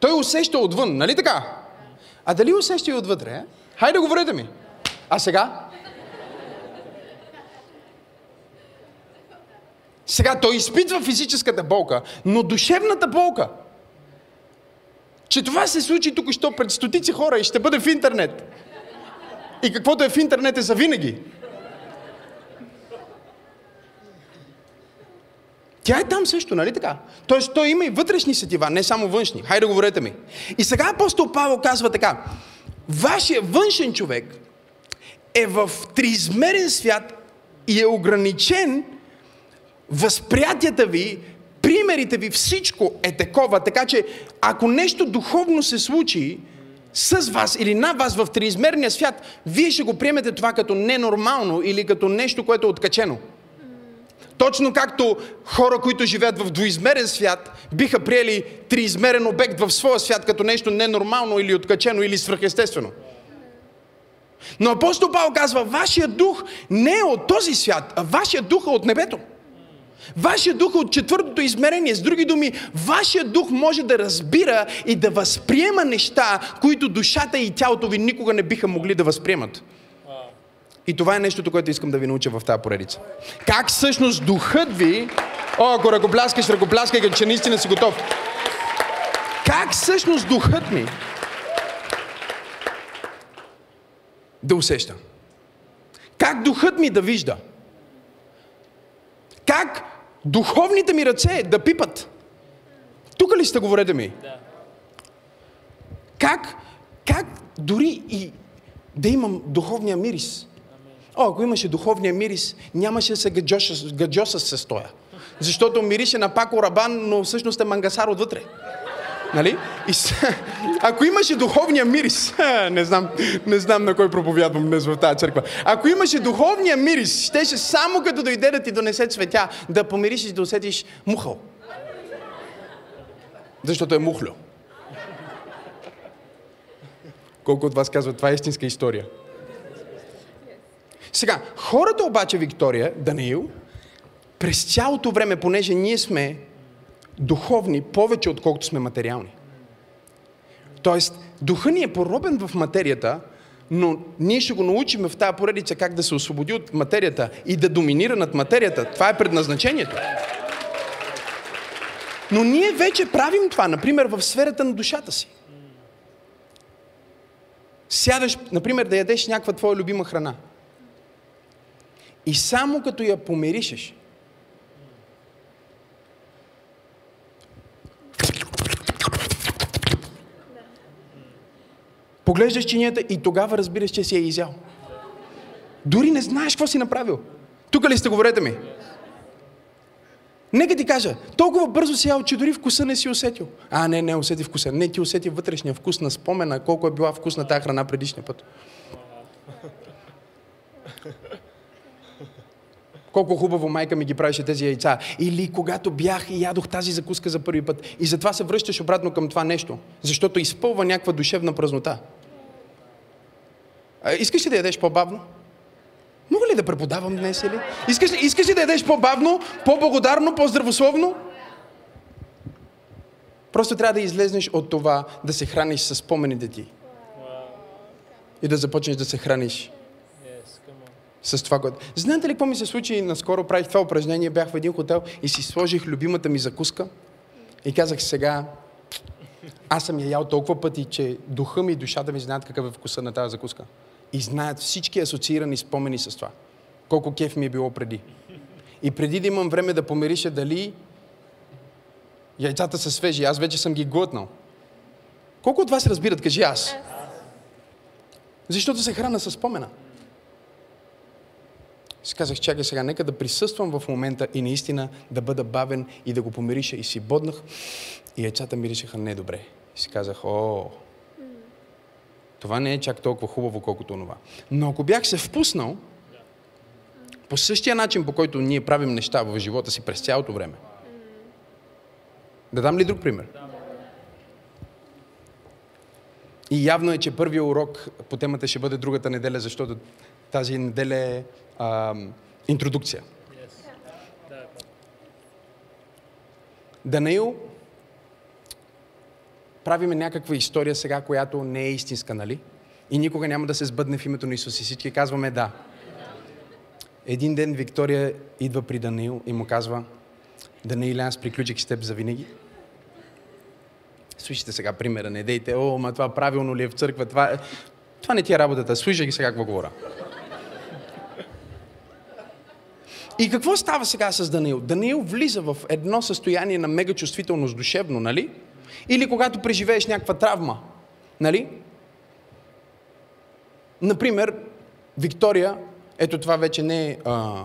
той усеща отвън, нали така? А дали усеща и отвътре? Е? Хайде, говорете ми. А сега? Сега той изпитва физическата болка, но душевната болка, че това се случи тук що пред стотици хора и ще бъде в интернет. И каквото е в интернет е за винаги. Тя е там също, нали така? Тоест, той има и вътрешни сетива, не само външни. Хайде, говорете ми. И сега апостол Павел казва така. Вашия външен човек е в триизмерен свят и е ограничен възприятията ви, примерите ви, всичко е такова. Така че, ако нещо духовно се случи с вас или на вас в триизмерния свят, вие ще го приемете това като ненормално или като нещо, което е откачено. Точно както хора, които живеят в двоизмерен свят, биха приели триизмерен обект в своя свят като нещо ненормално или откачено или свръхестествено. Но апостол Павел казва, вашия дух не е от този свят, а вашия дух е от небето. Вашия дух е от четвъртото измерение. С други думи, вашия дух може да разбира и да възприема неща, които душата и тялото ви никога не биха могли да възприемат. И това е нещото, което искам да ви науча в тази поредица. Как всъщност духът ви... О, ако ръкопляскаш, ръкопляскай, че наистина си готов. Как всъщност духът ми да усеща? Как духът ми да вижда? Как духовните ми ръце да пипат? Тук ли сте, говорете ми? Да. Как, как дори и да имам духовния мирис? О, ако имаше духовния мирис, нямаше да се гаджоса, гаджоса се стоя. Защото мирише на Пако Рабан, но всъщност е мангасар отвътре. Нали? И с... Ако имаше духовния мирис, не знам, не знам на кой проповядвам днес в тази църква. Ако имаше духовния мирис, щеше само като дойде да ти донесе цветя, да помириш и да усетиш мухъл. Защото е мухлю. Колко от вас казват, това е истинска история? Сега, хората обаче, Виктория, Даниил, през цялото време, понеже ние сме духовни повече, отколкото сме материални. Тоест, духа ни е поробен в материята, но ние ще го научим в тази поредица как да се освободи от материята и да доминира над материята. Това е предназначението. Но ние вече правим това, например, в сферата на душата си. Сядаш, например, да ядеш някаква твоя любима храна. И само като я помиришеш, Поглеждаш чинията и тогава разбираш, че си е изял. Дори не знаеш какво си направил. Тук ли сте, говорете ми? Нека ти кажа, толкова бързо си ял, че дори вкуса не си усетил. А, не, не усети вкуса. Не, ти усети вътрешния вкус на спомена, колко е била вкусна тази храна предишния път. Колко хубаво майка ми ги правеше тези яйца. Или когато бях и ядох тази закуска за първи път. И затова се връщаш обратно към това нещо. Защото изпълва някаква душевна празнота. А, искаш ли да ядеш по-бавно? Мога ли да преподавам днес или? Искаш, искаш ли да ядеш по-бавно, по-благодарно, по-здравословно? Просто трябва да излезнеш от това да се храниш с спомените ти. И да започнеш да се храниш с това, което... Знаете ли какво ми се случи? Наскоро правих това упражнение, бях в един хотел и си сложих любимата ми закуска и казах сега, аз съм я ял толкова пъти, че духа ми и душата ми знаят какъв е вкуса на тази закуска. И знаят всички асоциирани спомени с това. Колко кеф ми е било преди. И преди да имам време да помириша дали яйцата са свежи, аз вече съм ги глътнал. Колко от вас разбират, кажи аз? Защото се храна с спомена си казах, чакай сега, нека да присъствам в момента и наистина да бъда бавен и да го помириша. И си боднах и яйцата миришеха недобре. И си казах, о, това не е чак толкова хубаво, колкото това. Но ако бях се впуснал, по същия начин, по който ние правим неща в живота си през цялото време. Да дам ли друг пример? И явно е, че първият урок по темата ще бъде другата неделя, защото тази неделя е а, интродукция. Данаил правиме някаква история сега, която не е истинска, нали? И никога няма да се сбъдне в името на Исус. И всички казваме да. Един ден Виктория идва при Данаил и му казва, Данаил, аз приключих с теб за винаги. Слушайте сега примера, не дейте, о, ма това правилно ли е в църква, това, е- това не ти е работата, слушай сега какво говоря. И какво става сега с Даниил? Даниил влиза в едно състояние на мега чувствителност душевно, нали? Или когато преживееш някаква травма, нали? Например, Виктория, ето това вече не е а,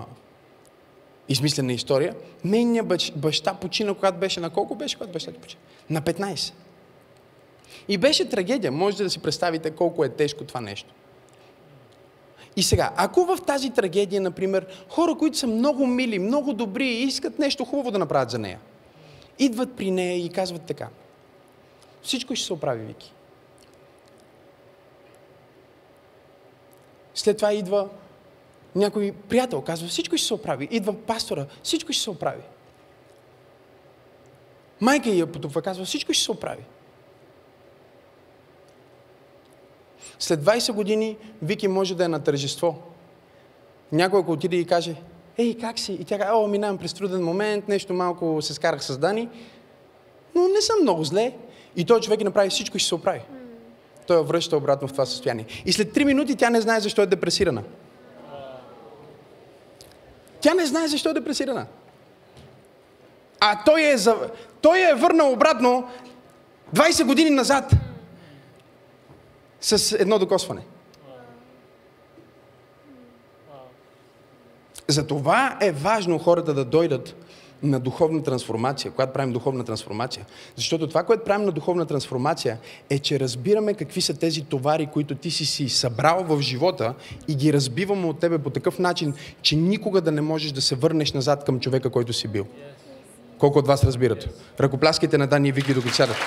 измислена история, нейният баща, баща почина, когато беше на колко беше, когато баща почина? На 15. И беше трагедия. Можете да си представите колко е тежко това нещо. И сега, ако в тази трагедия, например, хора, които са много мили, много добри и искат нещо хубаво да направят за нея, идват при нея и казват така. Всичко ще се оправи, Вики. След това идва някой приятел, казва, всичко ще се оправи. Идва пастора, всичко ще се оправи. Майка я потупва, казва, всичко ще се оправи. След 20 години Вики може да е на тържество. Някой ако отиде и каже, ей, как си? И тя каже, о, минавам през труден момент, нещо малко се скарах с Дани, но не съм много зле. И той човек направи всичко и ще се оправи. Той я връща обратно в това състояние. И след 3 минути тя не знае защо е депресирана. Тя не знае защо е депресирана. А той е, той е върнал обратно 20 години назад с едно докосване. Затова е важно хората да дойдат на духовна трансформация, когато правим духовна трансформация. Защото това, което правим на духовна трансформация, е, че разбираме какви са тези товари, които ти си си събрал в живота и ги разбиваме от тебе по такъв начин, че никога да не можеш да се върнеш назад към човека, който си бил. Колко от вас разбират? Ръкопляскайте на Дани и Вики, докато сядат.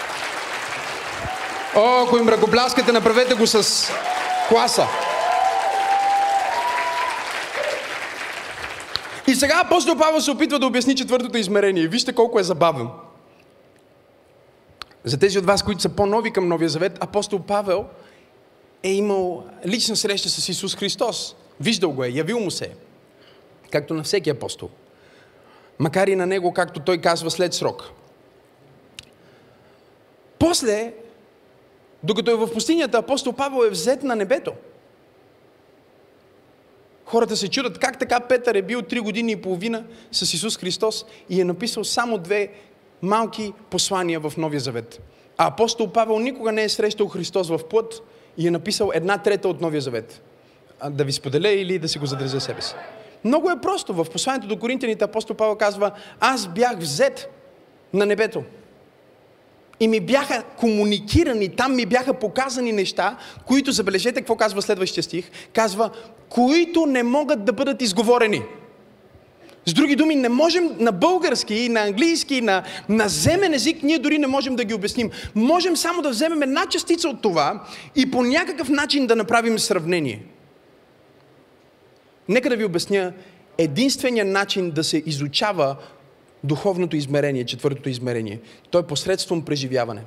О, ако им ръкопляскате, направете го с класа. И сега апостол Павел се опитва да обясни четвъртото измерение. Вижте колко е забавен. За тези от вас, които са по-нови към Новия Завет, апостол Павел е имал лична среща с Исус Христос. Виждал го е, явил му се. Както на всеки апостол. Макар и на него, както той казва, след срок. После докато е в пустинята, апостол Павел е взет на небето. Хората се чудят как така Петър е бил три години и половина с Исус Христос и е написал само две малки послания в Новия Завет. А апостол Павел никога не е срещал Христос в плът и е написал една трета от Новия Завет. Да ви споделя или да си го задрезя себе си. Много е просто. В посланието до Коринтияните апостол Павел казва, аз бях взет на небето. И ми бяха комуникирани, там ми бяха показани неща, които, забележете какво казва следващия стих, казва, които не могат да бъдат изговорени. С други думи, не можем на български, на английски, на, на земен език, ние дори не можем да ги обясним. Можем само да вземем една частица от това и по някакъв начин да направим сравнение. Нека да ви обясня единствения начин да се изучава духовното измерение, четвъртото измерение. То е посредством преживяване.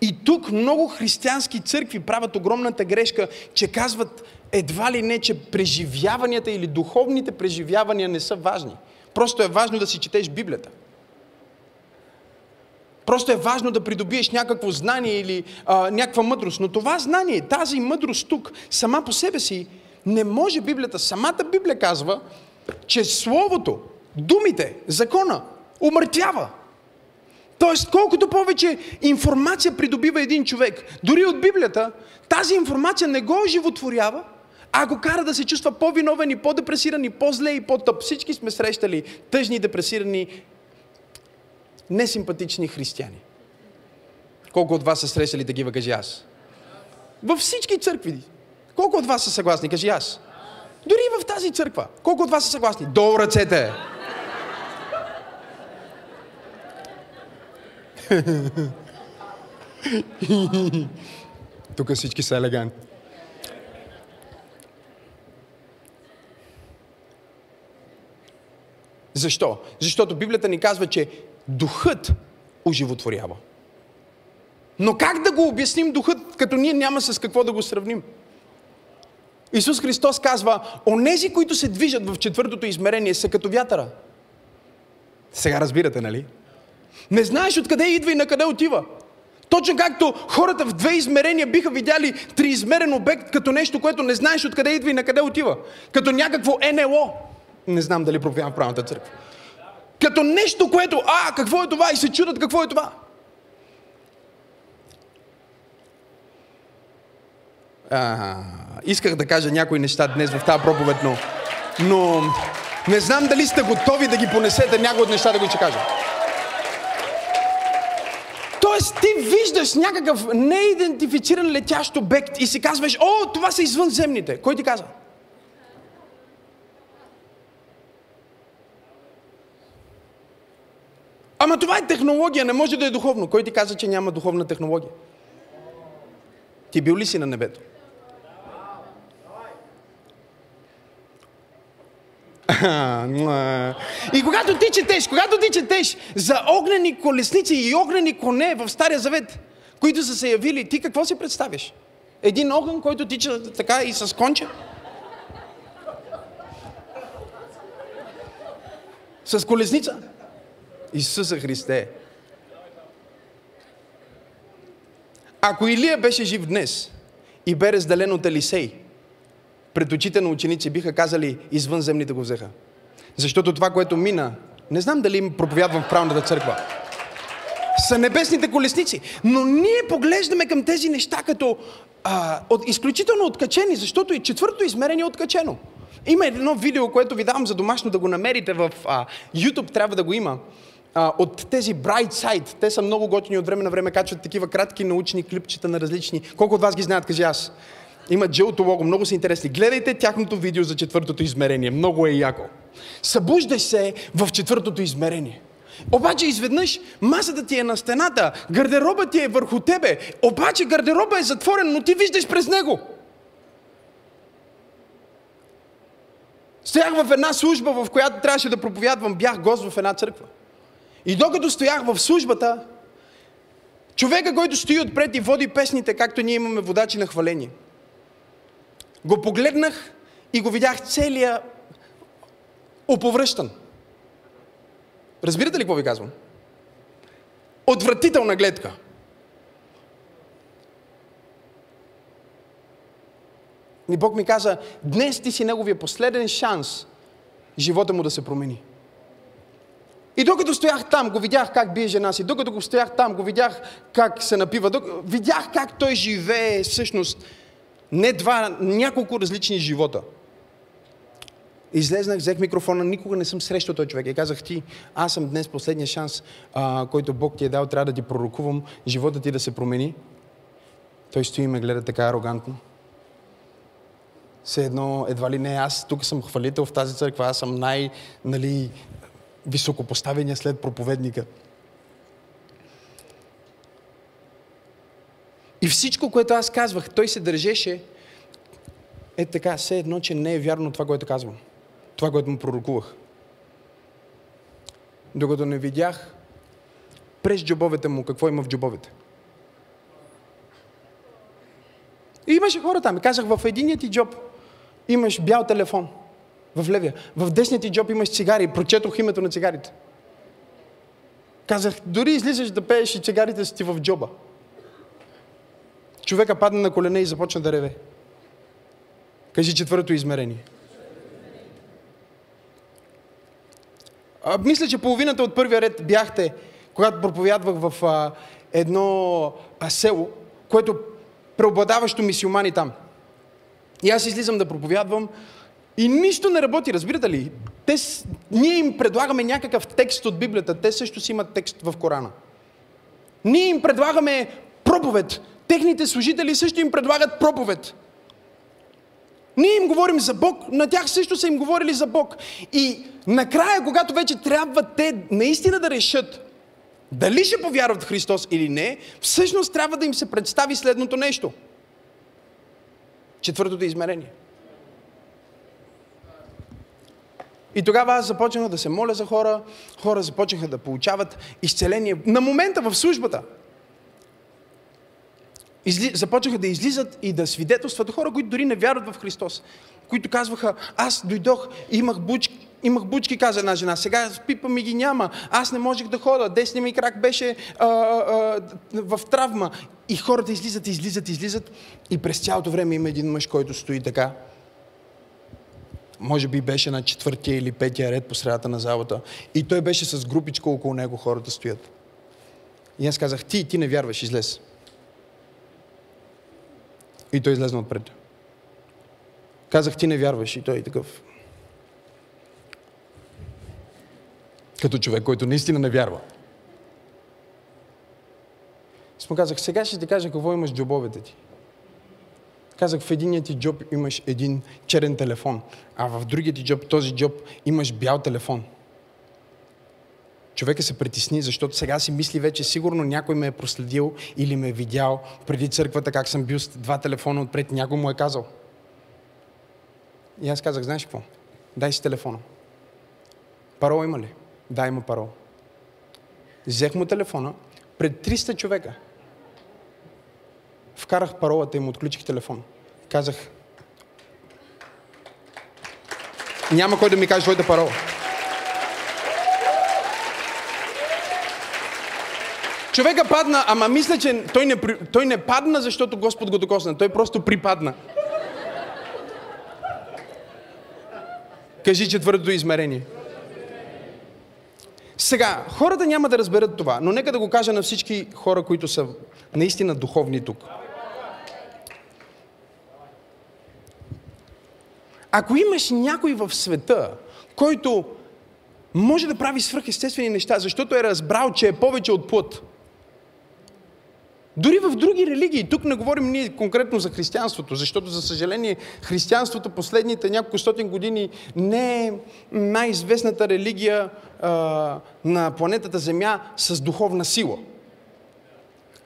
И тук много християнски църкви правят огромната грешка, че казват едва ли не, че преживяванията или духовните преживявания не са важни. Просто е важно да си четеш Библията. Просто е важно да придобиеш някакво знание или а, някаква мъдрост. Но това знание, тази мъдрост тук, сама по себе си, не може Библията. Самата Библия казва, че Словото, думите, закона, умъртява. Тоест, колкото повече информация придобива един човек, дори от Библията, тази информация не го оживотворява, а го кара да се чувства по-виновен и по-депресиран и по-зле и по-тъп. Всички сме срещали тъжни, депресирани, несимпатични християни. Колко от вас са срещали такива, кажи аз? Във всички църкви. Колко от вас са съгласни, кажи аз? Дори в тази църква. Колко от вас са съгласни? Долу ръцете! Тук всички са елегантни. Защо? Защото Библията ни казва, че духът оживотворява. Но как да го обясним духът, като ние няма с какво да го сравним? Исус Христос казва, онези, които се движат в четвъртото измерение, са като вятъра. Сега разбирате, нали? Не знаеш откъде идва и на къде отива. Точно както хората в две измерения биха видяли триизмерен обект като нещо, което не знаеш откъде идва и на къде отива. Като някакво НЛО. Не знам дали проповядвам в правната църква. Като нещо, което, а, какво е това? И се чудат какво е това. А, исках да кажа някои неща днес в тази проповед, но, но не знам дали сте готови да ги понесете някои от нещата, които ще кажа. Тоест ти виждаш някакъв неидентифициран летящ обект и си казваш, о, това са извънземните. Кой ти каза? Ама това е технология, не може да е духовно. Кой ти каза, че няма духовна технология? Ти бил ли си на небето? И когато ти четеш, когато ти четеш за огнени колесници и огнени коне в Стария Завет, които са се явили, ти какво си представяш? Един огън, който тича така и с конча? С колесница? Исуса Христе. Ако Илия беше жив днес и бе разделен от Елисей, пред очите на ученици биха казали, извънземните го взеха. Защото това, което мина, не знам дали им проповядвам в правната църква, са небесните колесници. Но ние поглеждаме към тези неща като а, от, изключително откачени, защото и четвърто измерение е откачено. Има едно видео, което ви давам за домашно да го намерите в а, YouTube, трябва да го има. А, от тези Bright Side, те са много готини от време на време, качват такива кратки научни клипчета на различни. Колко от вас ги знаят, кажи аз имат жълто лого, много са интересни. Гледайте тяхното видео за четвъртото измерение, много е яко. Събуждай се в четвъртото измерение. Обаче изведнъж масата ти е на стената, гардероба ти е върху тебе, обаче гардероба е затворен, но ти виждаш през него. Стоях в една служба, в която трябваше да проповядвам, бях гост в една църква. И докато стоях в службата, човека, който стои отпред и води песните, както ние имаме водачи на хваление – го погледнах и го видях целия оповръщан. Разбирате ли какво ви казвам? Отвратителна гледка. И Бог ми каза, днес ти си неговия последен шанс живота му да се промени. И докато стоях там, го видях как бие жена си, докато го стоях там, го видях как се напива, докато... видях как той живее всъщност не два, няколко различни живота. Излезнах, взех микрофона, никога не съм срещал този човек и казах ти, аз съм днес последния шанс, а, който Бог ти е дал, трябва да ти пророкувам, живота ти да се промени. Той стои и ме гледа така арогантно. Все едно, едва ли не, аз тук съм хвалител в тази църква, аз съм най, нали, след проповедника. И всичко, което аз казвах, той се държеше е така, все едно, че не е вярно това, което казвам. Това, което му пророкувах. Докато не видях през джобовете му какво има в джобовете. И имаше хора там. Казах, в единият ти джоб имаш бял телефон. В левия. В десният ти джоб имаш цигари. Прочетох името на цигарите. Казах, дори излизаш да пееш и цигарите си ти в джоба. Човека падна на колене и започна да реве. Кажи четвърто измерение. А, мисля, че половината от първия ред бяхте, когато проповядвах в а, едно а, село, което преобладаващо мисиомани там. И аз излизам да проповядвам и нищо не работи, разбирате ли? Те, ние им предлагаме някакъв текст от Библията, те също си имат текст в Корана. Ние им предлагаме проповед, Техните служители също им предлагат проповед. Ние им говорим за Бог, на тях също са им говорили за Бог. И накрая, когато вече трябва те наистина да решат дали ще повярват в Христос или не, всъщност трябва да им се представи следното нещо. Четвъртото измерение. И тогава аз започнах да се моля за хора, хора започнаха да получават изцеление. На момента в службата – изли... започнаха да излизат и да свидетелстват хора, които дори не вярват в Христос. Които казваха, аз дойдох, имах буч, Имах бучки, каза една жена. Сега пипа ми ги няма. Аз не можех да хода. Десния ми крак беше а, а, в травма. И хората излизат, излизат, излизат. И през цялото време има един мъж, който стои така. Може би беше на четвъртия или петия ред по средата на залата. И той беше с групичка около него, хората стоят. И аз казах, ти, ти не вярваш, излез. И той излезна отпред. Казах, ти не вярваш. И той е такъв. Като човек, който наистина не вярва. Аз му казах, сега ще ти кажа какво имаш в джобовете ти. Казах, в единия ти джоб имаш един черен телефон, а в другия ти джоб, този джоб, имаш бял телефон. Човека се притесни, защото сега си мисли вече, сигурно някой ме е проследил или ме е видял преди църквата, как съм бил с два телефона отпред, някой му е казал. И аз казах, знаеш какво? Дай си телефона. Парол има ли? Да, има парол. Взех му телефона пред 300 човека. Вкарах паролата и му отключих телефон. Казах, няма кой да ми каже твоята парола. Човека падна, ама мисля, че той не, той не падна, защото Господ го докосна. Той просто припадна. Кажи четвъртото измерение. Сега, хората няма да разберат това, но нека да го кажа на всички хора, които са наистина духовни тук. Ако имаш някой в света, който може да прави свръхестествени неща, защото е разбрал, че е повече от плът, дори в други религии, тук не говорим ние конкретно за християнството, защото за съжаление християнството последните няколко стотин години не е най-известната религия а, на планетата Земя с духовна сила.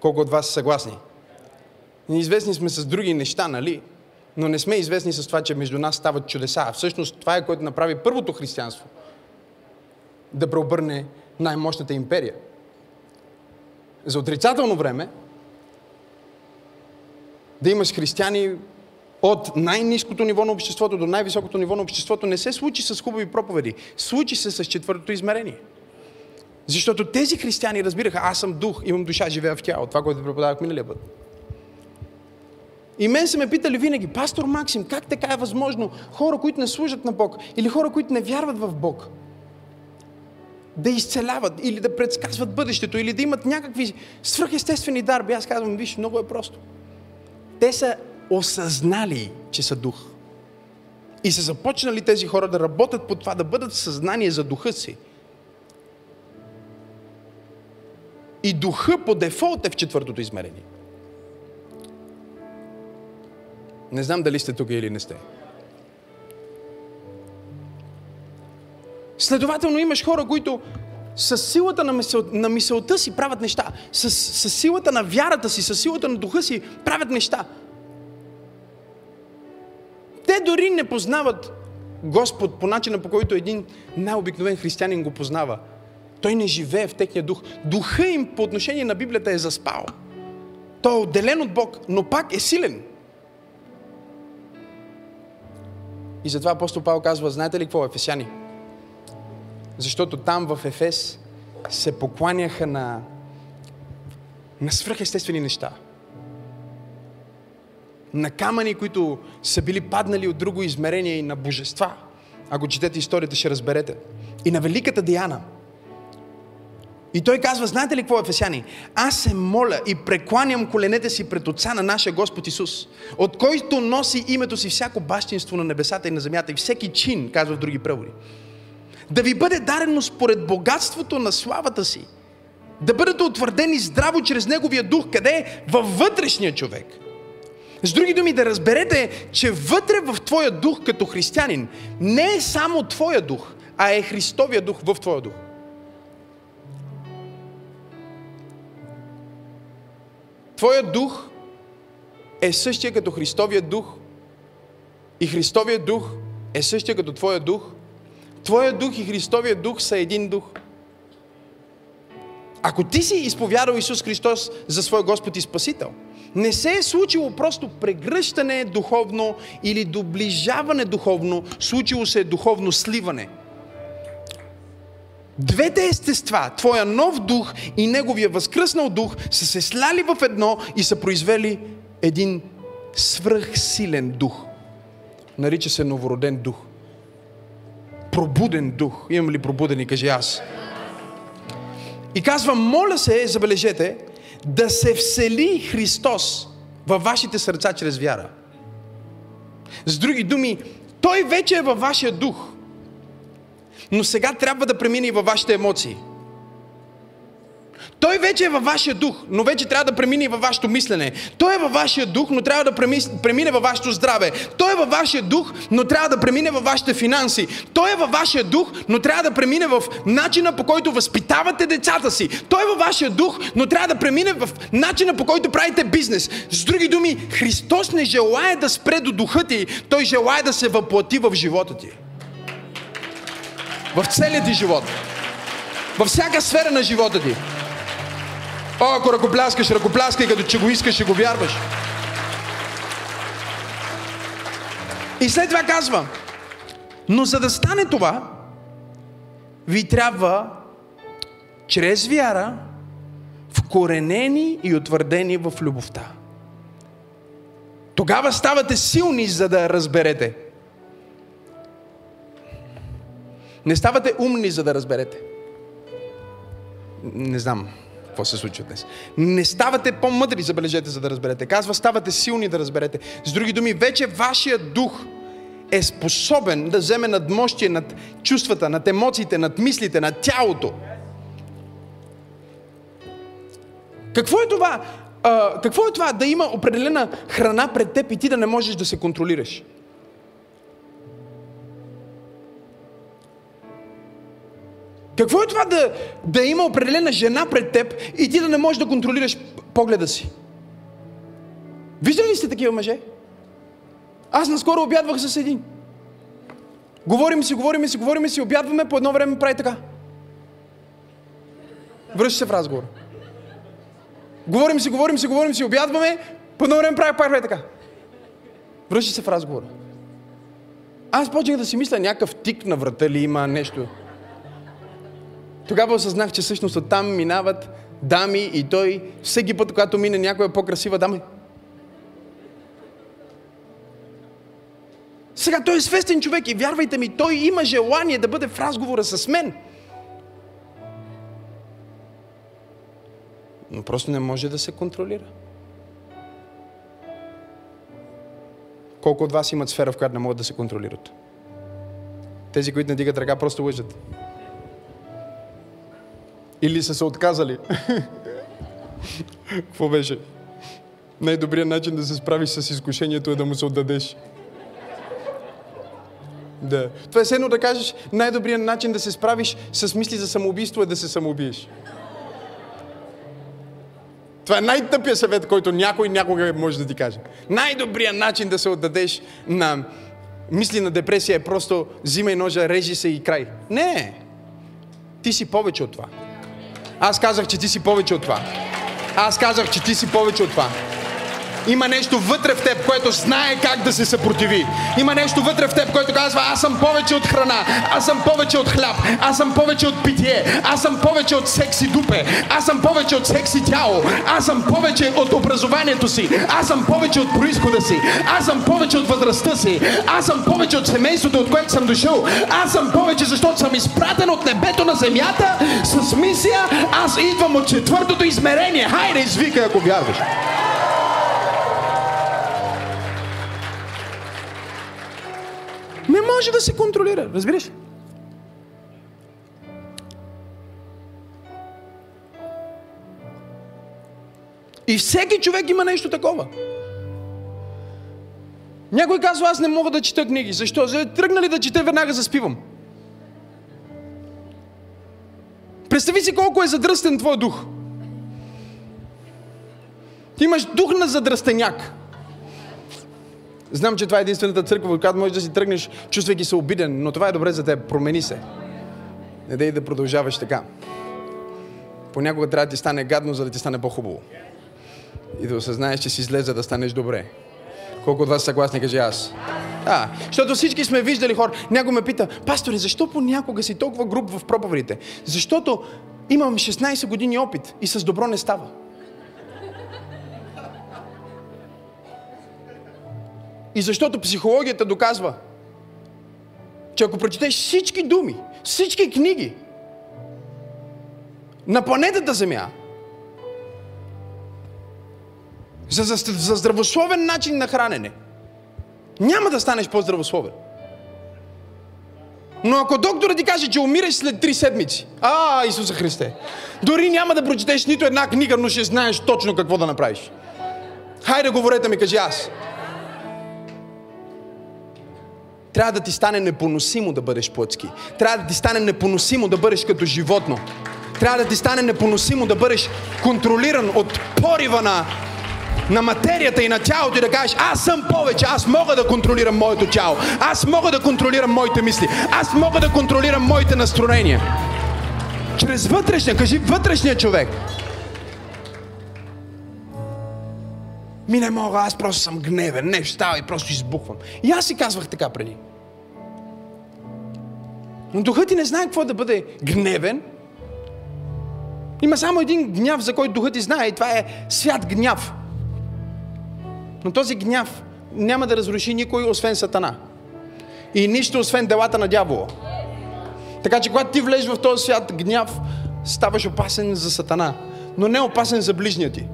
Колко от вас са съгласни? Известни сме с други неща, нали? Но не сме известни с това, че между нас стават чудеса. Всъщност това е което направи първото християнство. Да преобърне най-мощната империя. За отрицателно време да имаш християни от най-низкото ниво на обществото до най-високото ниво на обществото не се случи с хубави проповеди. Случи се с четвъртото измерение. Защото тези християни разбираха, аз съм дух, имам душа, живея в тяло. Това, което преподавах миналия път. И мен са ме питали винаги, пастор Максим, как така е възможно хора, които не служат на Бог или хора, които не вярват в Бог, да изцеляват или да предсказват бъдещето или да имат някакви свръхестествени дарби. Аз казвам, виж, много е просто. Те са осъзнали, че са дух. И са започнали тези хора да работят по това, да бъдат в съзнание за духа си. И духа по дефолт е в четвъртото измерение. Не знам дали сте тук или не сте. Следователно имаш хора, които с силата на, мисъл, на мисълта си правят неща. С, с силата на вярата си, с силата на духа си правят неща. Те дори не познават Господ по начина, по който един най-обикновен християнин го познава. Той не живее в техния дух. Духа им по отношение на Библията е заспал. Той е отделен от Бог, но пак е силен. И затова апостол Павел казва, знаете ли какво Ефесяни? Защото там в Ефес се покланяха на, на свръхестествени неща. На камъни, които са били паднали от друго измерение и на божества. Ако четете историята, ще разберете. И на великата Диана. И той казва, знаете ли какво Ефесяни? Аз се моля и прекланям коленете си пред Отца на нашия Господ Исус, от който носи името си всяко бащинство на небесата и на земята и всеки чин, казва в други преводи да ви бъде дарено според богатството на славата си. Да бъдете утвърдени здраво чрез Неговия дух. Къде? Във вътрешния човек. С други думи, да разберете, че вътре в твоя дух като християнин не е само твоя дух, а е Христовия дух в твоя дух. Твоя дух е същия като Христовия дух и Христовия дух е същия като твоя дух Твоя дух и Христовия дух са един дух. Ако ти си изповядал Исус Христос за свой Господ и Спасител, не се е случило просто прегръщане духовно или доближаване духовно, случило се е духовно сливане. Двете естества, твоя нов дух и неговия възкръснал дух, са се сляли в едно и са произвели един свръхсилен дух. Нарича се новороден дух. Пробуден дух. Имам ли пробудени, кажи аз. И казва, моля се, забележете, да се всели Христос във вашите сърца чрез вяра. С други думи, Той вече е във вашия дух. Но сега трябва да премине и във вашите емоции. Той вече е във вашия дух, но вече трябва да премине и във вашето мислене. Той е във вашия дух, но трябва да премине във вашето здраве. Той е във вашия дух, но трябва да премине във вашите финанси. Той е във вашия дух, но трябва да премине в начина по който възпитавате децата си. Той е във вашия дух, но трябва да премине в начина по който правите бизнес. С други думи, Христос не желая да спре до духа ти, Той желая да се въплати в живота ти. В целият ти живот. Във всяка сфера на живота ти. О, ако ръкопляскаш, ръкопляскай, като че го искаш и го вярваш. И след това казва, но за да стане това, ви трябва чрез вяра, вкоренени и утвърдени в любовта. Тогава ставате силни, за да разберете. Не ставате умни, за да разберете. Не знам какво се случва днес. Не ставате по-мъдри, забележете, за да разберете. Казва, ставате силни да разберете. С други думи, вече вашия дух е способен да вземе надмощие над чувствата, над емоциите, над мислите, над тялото. Какво е това? А, какво е това да има определена храна пред теб и ти да не можеш да се контролираш? Какво е това да, да има определена жена пред теб и ти да не можеш да контролираш погледа си? Виждали ли сте такива мъже? Аз наскоро обядвах с един. Говорим си, говорим си, говорим си, обядваме, по едно време прави така. Връща се в разговор. Говорим си, говорим си, говорим си, обядваме, по едно време прави, прави така. Връща се в разговора. Аз почнах да си мисля някакъв тик на врата ли има нещо. Тогава осъзнах, че всъщност оттам минават дами и той всеки път, когато мине някоя по-красива дама. Сега той е свестен човек и вярвайте ми, той има желание да бъде в разговора с мен. Но просто не може да се контролира. Колко от вас имат сфера, в която не могат да се контролират? Тези, които не дигат ръка, просто лъжат. Или са се отказали. Какво беше? Най-добрият начин да се справиш с изкушението е да му се отдадеш. Да. Това е седно да кажеш, най-добрият начин да се справиш с мисли за самоубийство е да се самоубиеш. Това е най-тъпия съвет, който някой някога може да ти каже. Най-добрият начин да се отдадеш на мисли на депресия е просто взимай ножа, режи се и край. Не! Ти си повече от това. Аз казах, че ти си повече от това. Аз казах, че ти си повече от това. Има нещо вътре в теб, което знае как да се съпротиви. Има нещо вътре в теб, което казва, аз съм повече от храна, аз съм повече от хляб, аз съм повече от питие, аз съм повече от секси дупе, аз съм повече от секси тяло, аз съм повече от образованието си, аз съм повече от происхода си, аз съм повече от възрастта си, аз съм повече от семейството, от което съм дошъл, аз съм повече, защото съм изпратен от небето на земята с мисия, аз идвам от четвъртото измерение. Хайде, извикай, ако вярваш. Не може да се контролира, разбираш? И всеки човек има нещо такова. Някой казва, аз не мога да чета книги. Защо? За тръгнали да чете, веднага заспивам. Представи си колко е задръстен твой дух. Ти имаш дух на задръстеняк. Знам, че това е единствената църква, в която можеш да си тръгнеш, чувствайки се обиден, но това е добре за теб. Промени се. Не дей да продължаваш така. Понякога трябва да ти стане гадно, за да ти стане по-хубаво. И да осъзнаеш, че си зле, за да станеш добре. Колко от вас съгласни, кажи аз. Да, защото всички сме виждали хора. Някой ме пита, пасторе, защо понякога си толкова груб в проповедите? Защото имам 16 години опит и с добро не става. И защото психологията доказва, че ако прочетеш всички думи, всички книги на планетата Земя, за, за, за здравословен начин на хранене, няма да станеш по-здравословен. Но ако доктора ти каже, че умираш след три седмици, а, Исуса Христе, дори няма да прочетеш нито една книга, но ще знаеш точно какво да направиш. Хайде, говорете ми, кажи аз. Трябва да ти стане непоносимо да бъдеш плътски. Трябва да ти стане непоносимо да бъдеш като животно. Трябва да ти стане непоносимо да бъдеш контролиран от порива на, на материята и на тялото и да кажеш, аз съм повече, аз мога да контролирам моето тяло, аз мога да контролирам моите мисли, аз мога да контролирам моите настроения. Чрез вътрешния, кажи вътрешния човек. Ми не мога, аз просто съм гневен, не става и просто избухвам. И аз си казвах така преди. Но духът ти не знае какво да бъде гневен. Има само един гняв, за който духът ти знае и това е свят гняв. Но този гняв няма да разруши никой, освен Сатана. И нищо, освен делата на дявола. Така че, когато ти влезеш в този свят гняв, ставаш опасен за Сатана, но не опасен за ближния ти.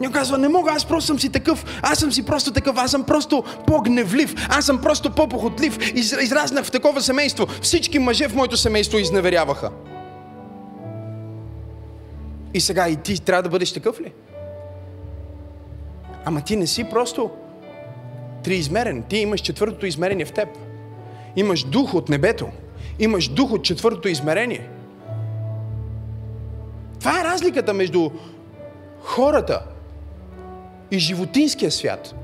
Някой казва, не мога, аз просто съм си такъв, аз съм си просто такъв, аз съм просто по-гневлив, аз съм просто по-похотлив. Из, израснах в такова семейство. Всички мъже в моето семейство изневеряваха. И сега и ти трябва да бъдеш такъв ли? Ама ти не си просто триизмерен. Ти имаш четвъртото измерение в теб. Имаш дух от небето. Имаш дух от четвъртото измерение. Това е разликата между хората и животинския свят.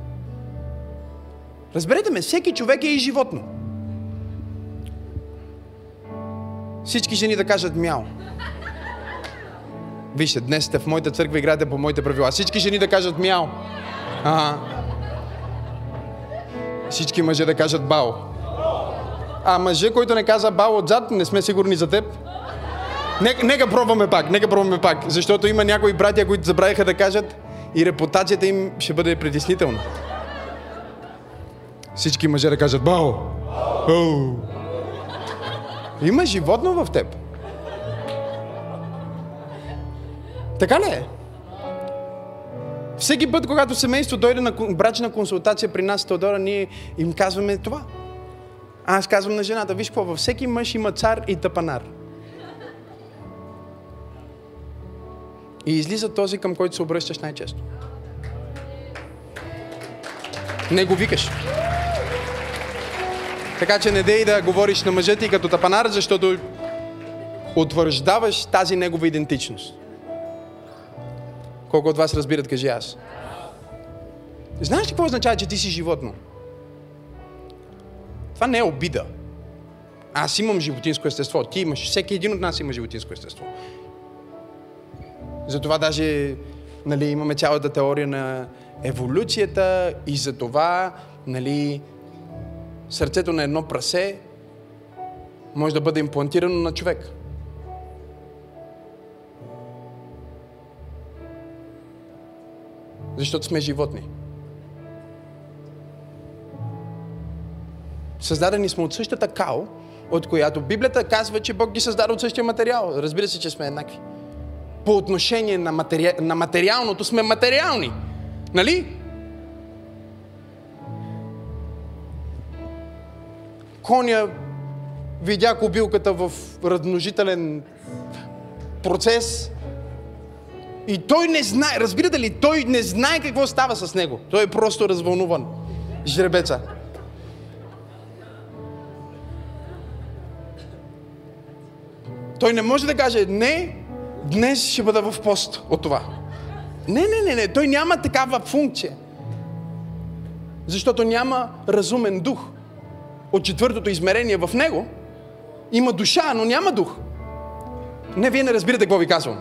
Разберете ме, всеки човек е и животно. Всички жени да кажат мяу. Вижте, днес сте в моята църква, играете по моите правила. Всички жени да кажат мяу. Ага. Всички мъже да кажат бао. А мъже, който не каза бао отзад, не сме сигурни за теб. Нека, нека пробваме пак, нека пробваме пак, защото има някои братя, които забравиха да кажат и репутацията им ще бъде притеснителна. Всички мъже да кажат бао. Оу. Има животно в теб. Така ли е? Всеки път, когато семейство дойде на брачна консултация при нас, Теодора, ние им казваме това. Аз казвам на жената, виж какво, във всеки мъж има цар и тъпанар. И излиза този, към който се обръщаш най-често. Не го викаш. Така че не дей да говориш на мъжа ти като тапанар, защото утвърждаваш тази негова идентичност. Колко от вас разбират, кажи аз. Знаеш ли какво означава, че ти си животно? Това не е обида. Аз имам животинско естество. Ти имаш. Всеки един от нас има животинско естество. Затова даже нали, имаме цялата теория на еволюцията и за това нали, сърцето на едно прасе може да бъде имплантирано на човек. Защото сме животни. Създадени сме от същата као, от която Библията казва, че Бог ги създаде от същия материал. Разбира се, че сме еднакви. По отношение на, матери... на материалното сме материални. Нали? Коня видя кобилката в размножителен процес и той не знае, разбирате ли, той не знае какво става с него. Той е просто развълнуван. Жребеца. Той не може да каже, не, днес ще бъда в пост от това. Не, не, не, не, той няма такава функция. Защото няма разумен дух. От четвъртото измерение в него има душа, но няма дух. Не, вие не разбирате какво ви казвам.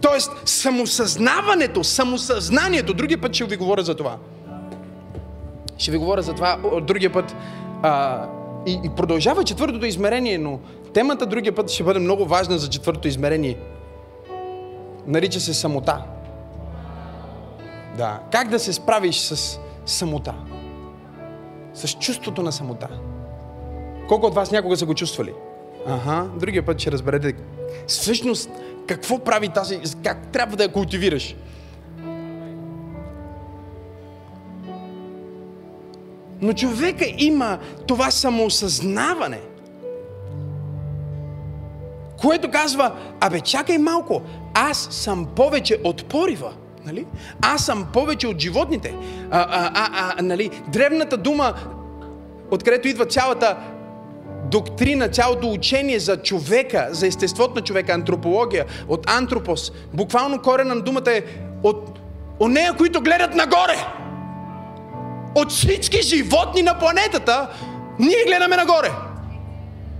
Тоест, самосъзнаването, самосъзнанието, другия път ще ви говоря за това. Ще ви говоря за това другия път. А, и, и продължава четвъртото измерение, но темата другия път ще бъде много важна за четвъртото измерение. Нарича се самота. Да. Как да се справиш с самота? С чувството на самота. Колко от вас някога са го чувствали? Ага, другия път ще разберете всъщност какво прави тази, как трябва да я култивираш. Но човека има това самоосъзнаване, което казва, абе чакай малко, аз съм повече от порива. Нали? Аз съм повече от животните. А, а, а, а, нали? Древната дума, откъдето идва цялата доктрина, цялото учение за човека, за естеството на човека, антропология, от антропос. Буквално корена на думата е от нея, които гледат нагоре. От всички животни на планетата, ние гледаме нагоре.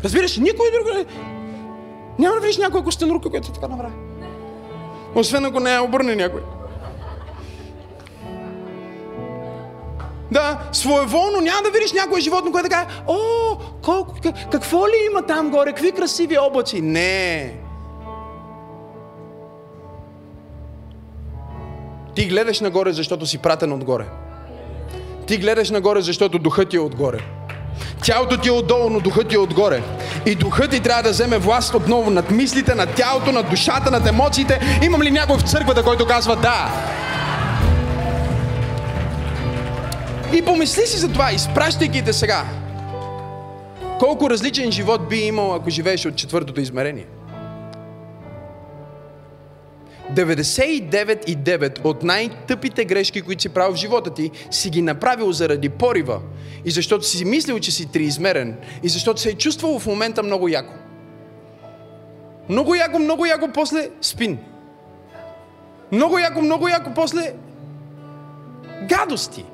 Разбираш, никой друг... Няма да видиш някоя костенурка, която е така направи. Освен ако не е обърне някой. Да, своеволно няма да видиш някое животно, което да каже, о, колко, какво ли има там горе, какви красиви облаци. Не. Ти гледаш нагоре, защото си пратен отгоре. Ти гледаш нагоре, защото духът ти е отгоре. Тялото ти е отдолу, но духът ти е отгоре. И духът ти трябва да вземе власт отново над мислите, над тялото, над душата, над емоциите. Имам ли някой в църквата, който казва да? И помисли си за това, изпращайки те сега. Колко различен живот би имал, ако живееш от четвъртото измерение? 99,9 от най-тъпите грешки, които си правил в живота ти, си ги направил заради порива. И защото си мислил, че си триизмерен. И защото се е чувствал в момента много яко. Много яко, много яко, после спин. Много яко, много яко, после гадости.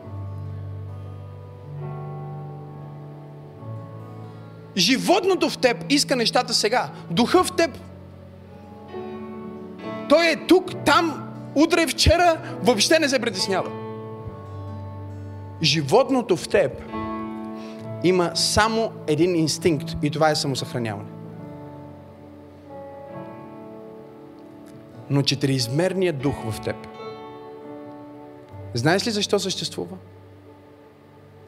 Животното в теб иска нещата сега. Духа в теб. Той е тук, там, утре вчера, въобще не се притеснява. Животното в теб има само един инстинкт и това е самосъхраняване. Но четириизмерният дух в теб. Знаеш ли защо съществува?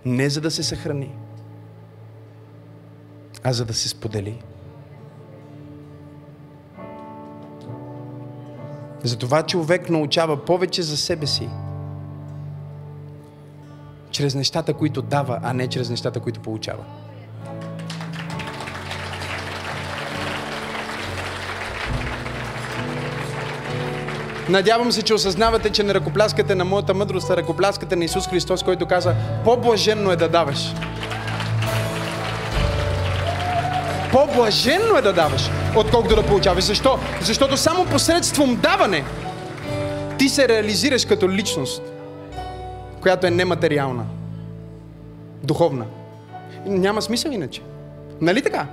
Не за да се съхрани, а за да се сподели. Затова човек научава повече за себе си, чрез нещата, които дава, а не чрез нещата, които получава. Надявам се, че осъзнавате, че не ръкопляскате на моята мъдрост, а ръкопляскате на Исус Христос, който каза, по-блаженно е да даваш. По-блаженно е да даваш, отколкото да получаваш. Защо? Защото само посредством даване ти се реализираш като личност, която е нематериална, духовна. Няма смисъл иначе. Нали така?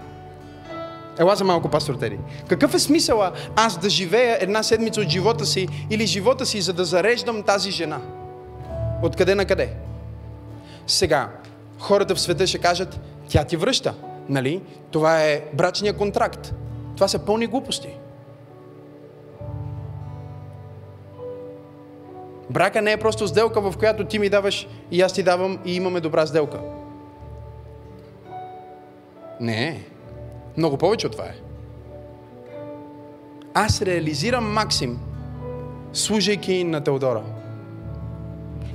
Ела за малко, пастор Тери. Какъв е смисъла аз да живея една седмица от живота си или живота си, за да зареждам тази жена? Откъде на къде? Сега, хората в света ще кажат, тя ти връща. Нали? Това е брачния контракт. Това са пълни глупости. Брака не е просто сделка, в която ти ми даваш и аз ти давам и имаме добра сделка. Не. Много повече от това е. Аз реализирам Максим, служайки на Теодора.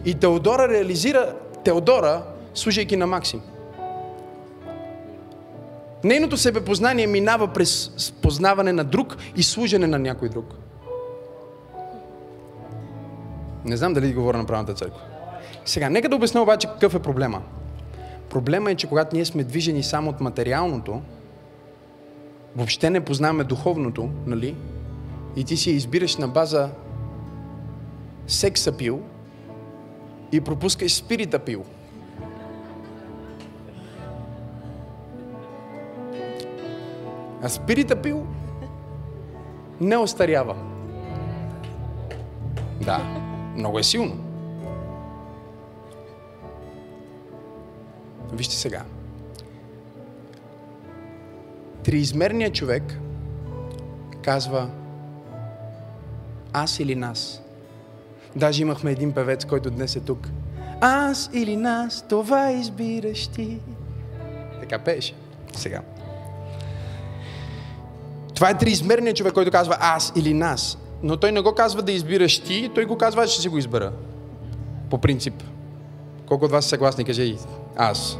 И Теодора реализира Теодора, служайки на Максим. Нейното себепознание минава през познаване на друг и служене на някой друг. Не знам дали говоря на правната църква. Сега, нека да обясня обаче какъв е проблема. Проблема е, че когато ние сме движени само от материалното, въобще не познаваме духовното, нали? И ти си избираш на база секса пил и пропускаш спирита пил. А спирита пил не остарява. Да, много е силно. Вижте сега. Триизмерният човек казва аз или нас. Даже имахме един певец, който днес е тук. Аз или нас, това избираш ти. Така пееше. Сега. Това е триизмерният човек, който казва аз или нас. Но той не го казва да избираш ти, той го казва, аз ще си го избера. По принцип. Колко от вас са съгласни, каже и аз.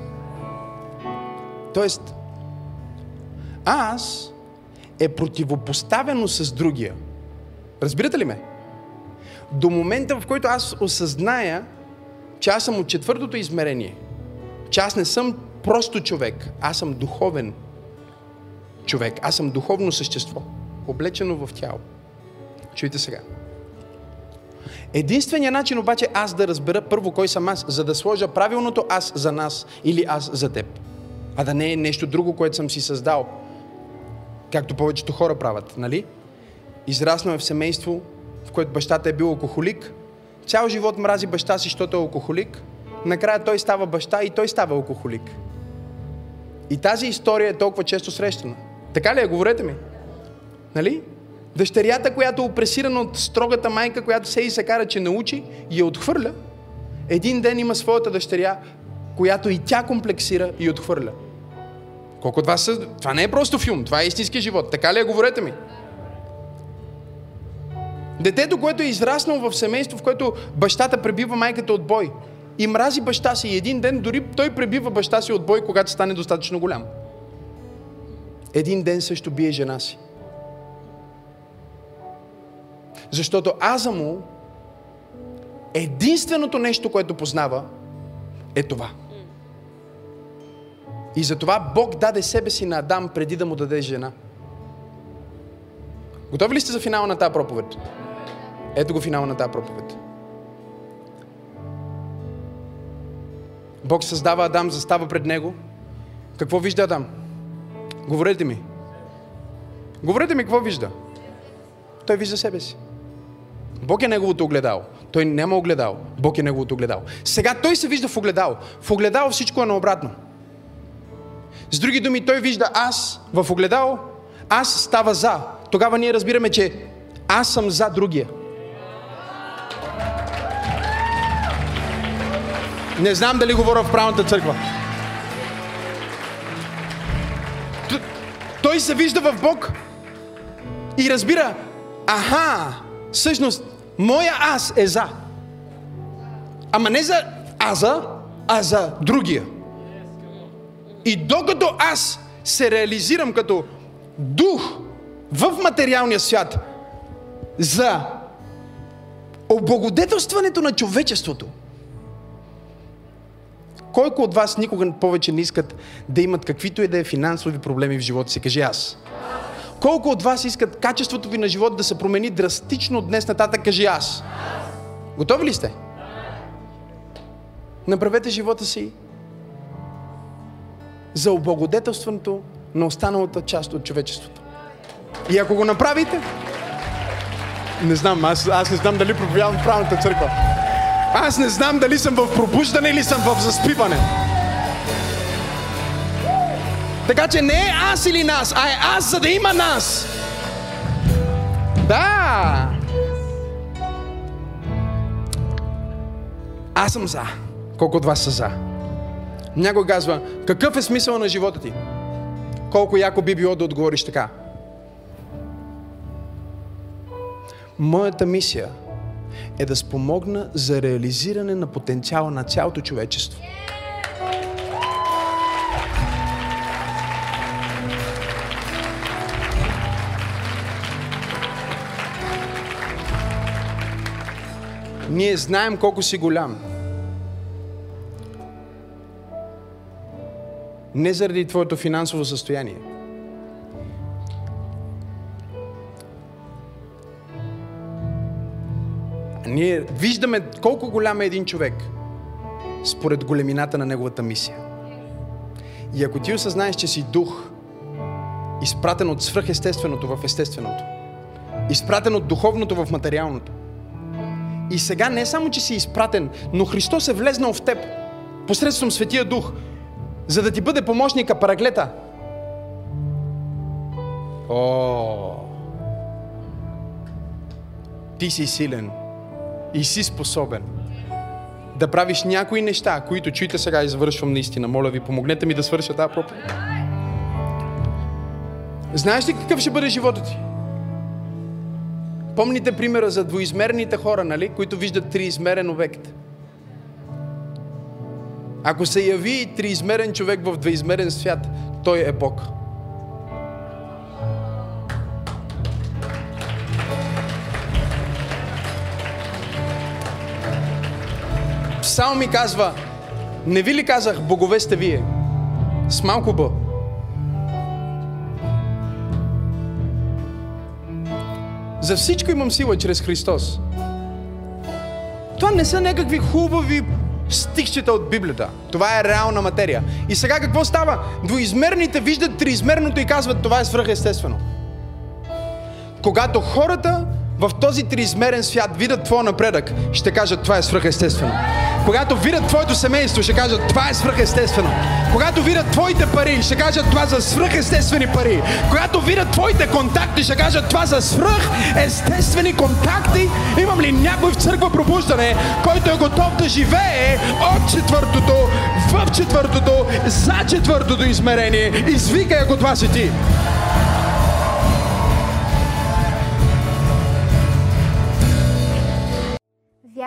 Тоест, аз е противопоставено с другия. Разбирате ли ме? До момента, в който аз осъзная, че аз съм от четвъртото измерение, че аз не съм просто човек, аз съм духовен човек, аз съм духовно същество, облечено в тяло. Чуйте сега. Единственият начин обаче аз да разбера първо кой съм аз, за да сложа правилното аз за нас или аз за теб, а да не е нещо друго, което съм си създал, както повечето хора правят, нали? Израснал е в семейство, в което бащата е бил алкохолик, цял живот мрази баща си, защото е алкохолик, накрая той става баща и той става алкохолик. И тази история е толкова често срещана. Така ли е? Говорете ми. Нали? Дъщерята, която е опресирана от строгата майка, която се и се кара, че научи и я отхвърля, един ден има своята дъщеря, която и тя комплексира и отхвърля. Колко от вас са... Това не е просто филм, това е истински живот. Така ли е? Говорете ми. Детето, което е израснало в семейство, в което бащата пребива майката от бой и мрази баща си и един ден дори той пребива баща си от бой, когато стане достатъчно голям. Един ден също бие жена си. Защото аза му, единственото нещо, което познава, е това. И затова Бог даде себе си на Адам преди да му даде жена. Готови ли сте за финала на тази проповед? Ето го финала на тази проповед. Бог създава Адам, застава пред него. Какво вижда Адам? Говорете ми. Говорете ми какво вижда. Той вижда себе си. Бог е неговото огледало. Той няма огледал. Бог е неговото огледало. Сега той се вижда в огледало. В огледало всичко е наобратно. С други думи, той вижда аз в огледало, аз става за. Тогава ние разбираме, че аз съм за другия. Не знам дали говоря в правилната църква. Той се вижда в Бог и разбира, аха, всъщност, моя аз е за. Ама не за аза, а за другия. И докато аз се реализирам като дух в материалния свят за облагодетелстването на човечеството, Койко от вас никога повече не искат да имат каквито и да е финансови проблеми в живота си? Кажи аз. Колко от вас искат качеството ви на живот да се промени драстично от днес нататък? Кажи аз. Готови ли сте? Направете живота си за облагодетелстването на останалата част от човечеството. И ако го направите, не знам, аз, аз не знам дали проповядвам в правилната църква. Аз не знам дали съм в пробуждане или съм в заспиване. Така че не е аз или нас, а е аз, за да има нас. Да. Аз съм за. Колко от вас са за? Някой казва, какъв е смисъл на живота ти? Колко яко би било да отговориш така? Моята мисия е да спомогна за реализиране на потенциала на цялото човечество. Ние знаем колко си голям. Не заради твоето финансово състояние. Ние виждаме колко голям е един човек според големината на неговата мисия. И ако ти осъзнаеш, че си дух, изпратен от свръхестественото в естественото, изпратен от духовното в материалното, И сега не само, че си изпратен, но Христос е влезнал в теб посредством Светия Дух, за да ти бъде помощника, параглета. О, ти си силен и си способен да правиш някои неща, които чуйте сега, извършвам наистина. Моля ви, помогнете ми да свърша тази проповед. Знаеш ли какъв ще бъде живота ти? Помните примера за двоизмерните хора, нали? които виждат триизмерен обект. Ако се яви триизмерен човек в двоизмерен свят, той е Бог. Псал ми казва, не ви ли казах, богове сте вие? С малко Б. За всичко имам сила чрез Христос. Това не са някакви хубави стихчета от Библията. Това е реална материя. И сега какво става? Двоизмерните виждат триизмерното и казват, това е свръхестествено. Когато хората в този триизмерен свят видят твоя напредък, ще кажат, това е свръхестествено. Когато видят твоето семейство, ще кажат, това е свръхестествено. Когато видят твоите пари, ще кажат, това са свръхестествени пари. Когато видят твоите контакти, ще кажат, това са свръхестествени контакти. Имам ли някой в църква пробуждане, който е готов да живее от четвъртото, в четвъртото, за четвъртото измерение? Извикай, ако това си ти.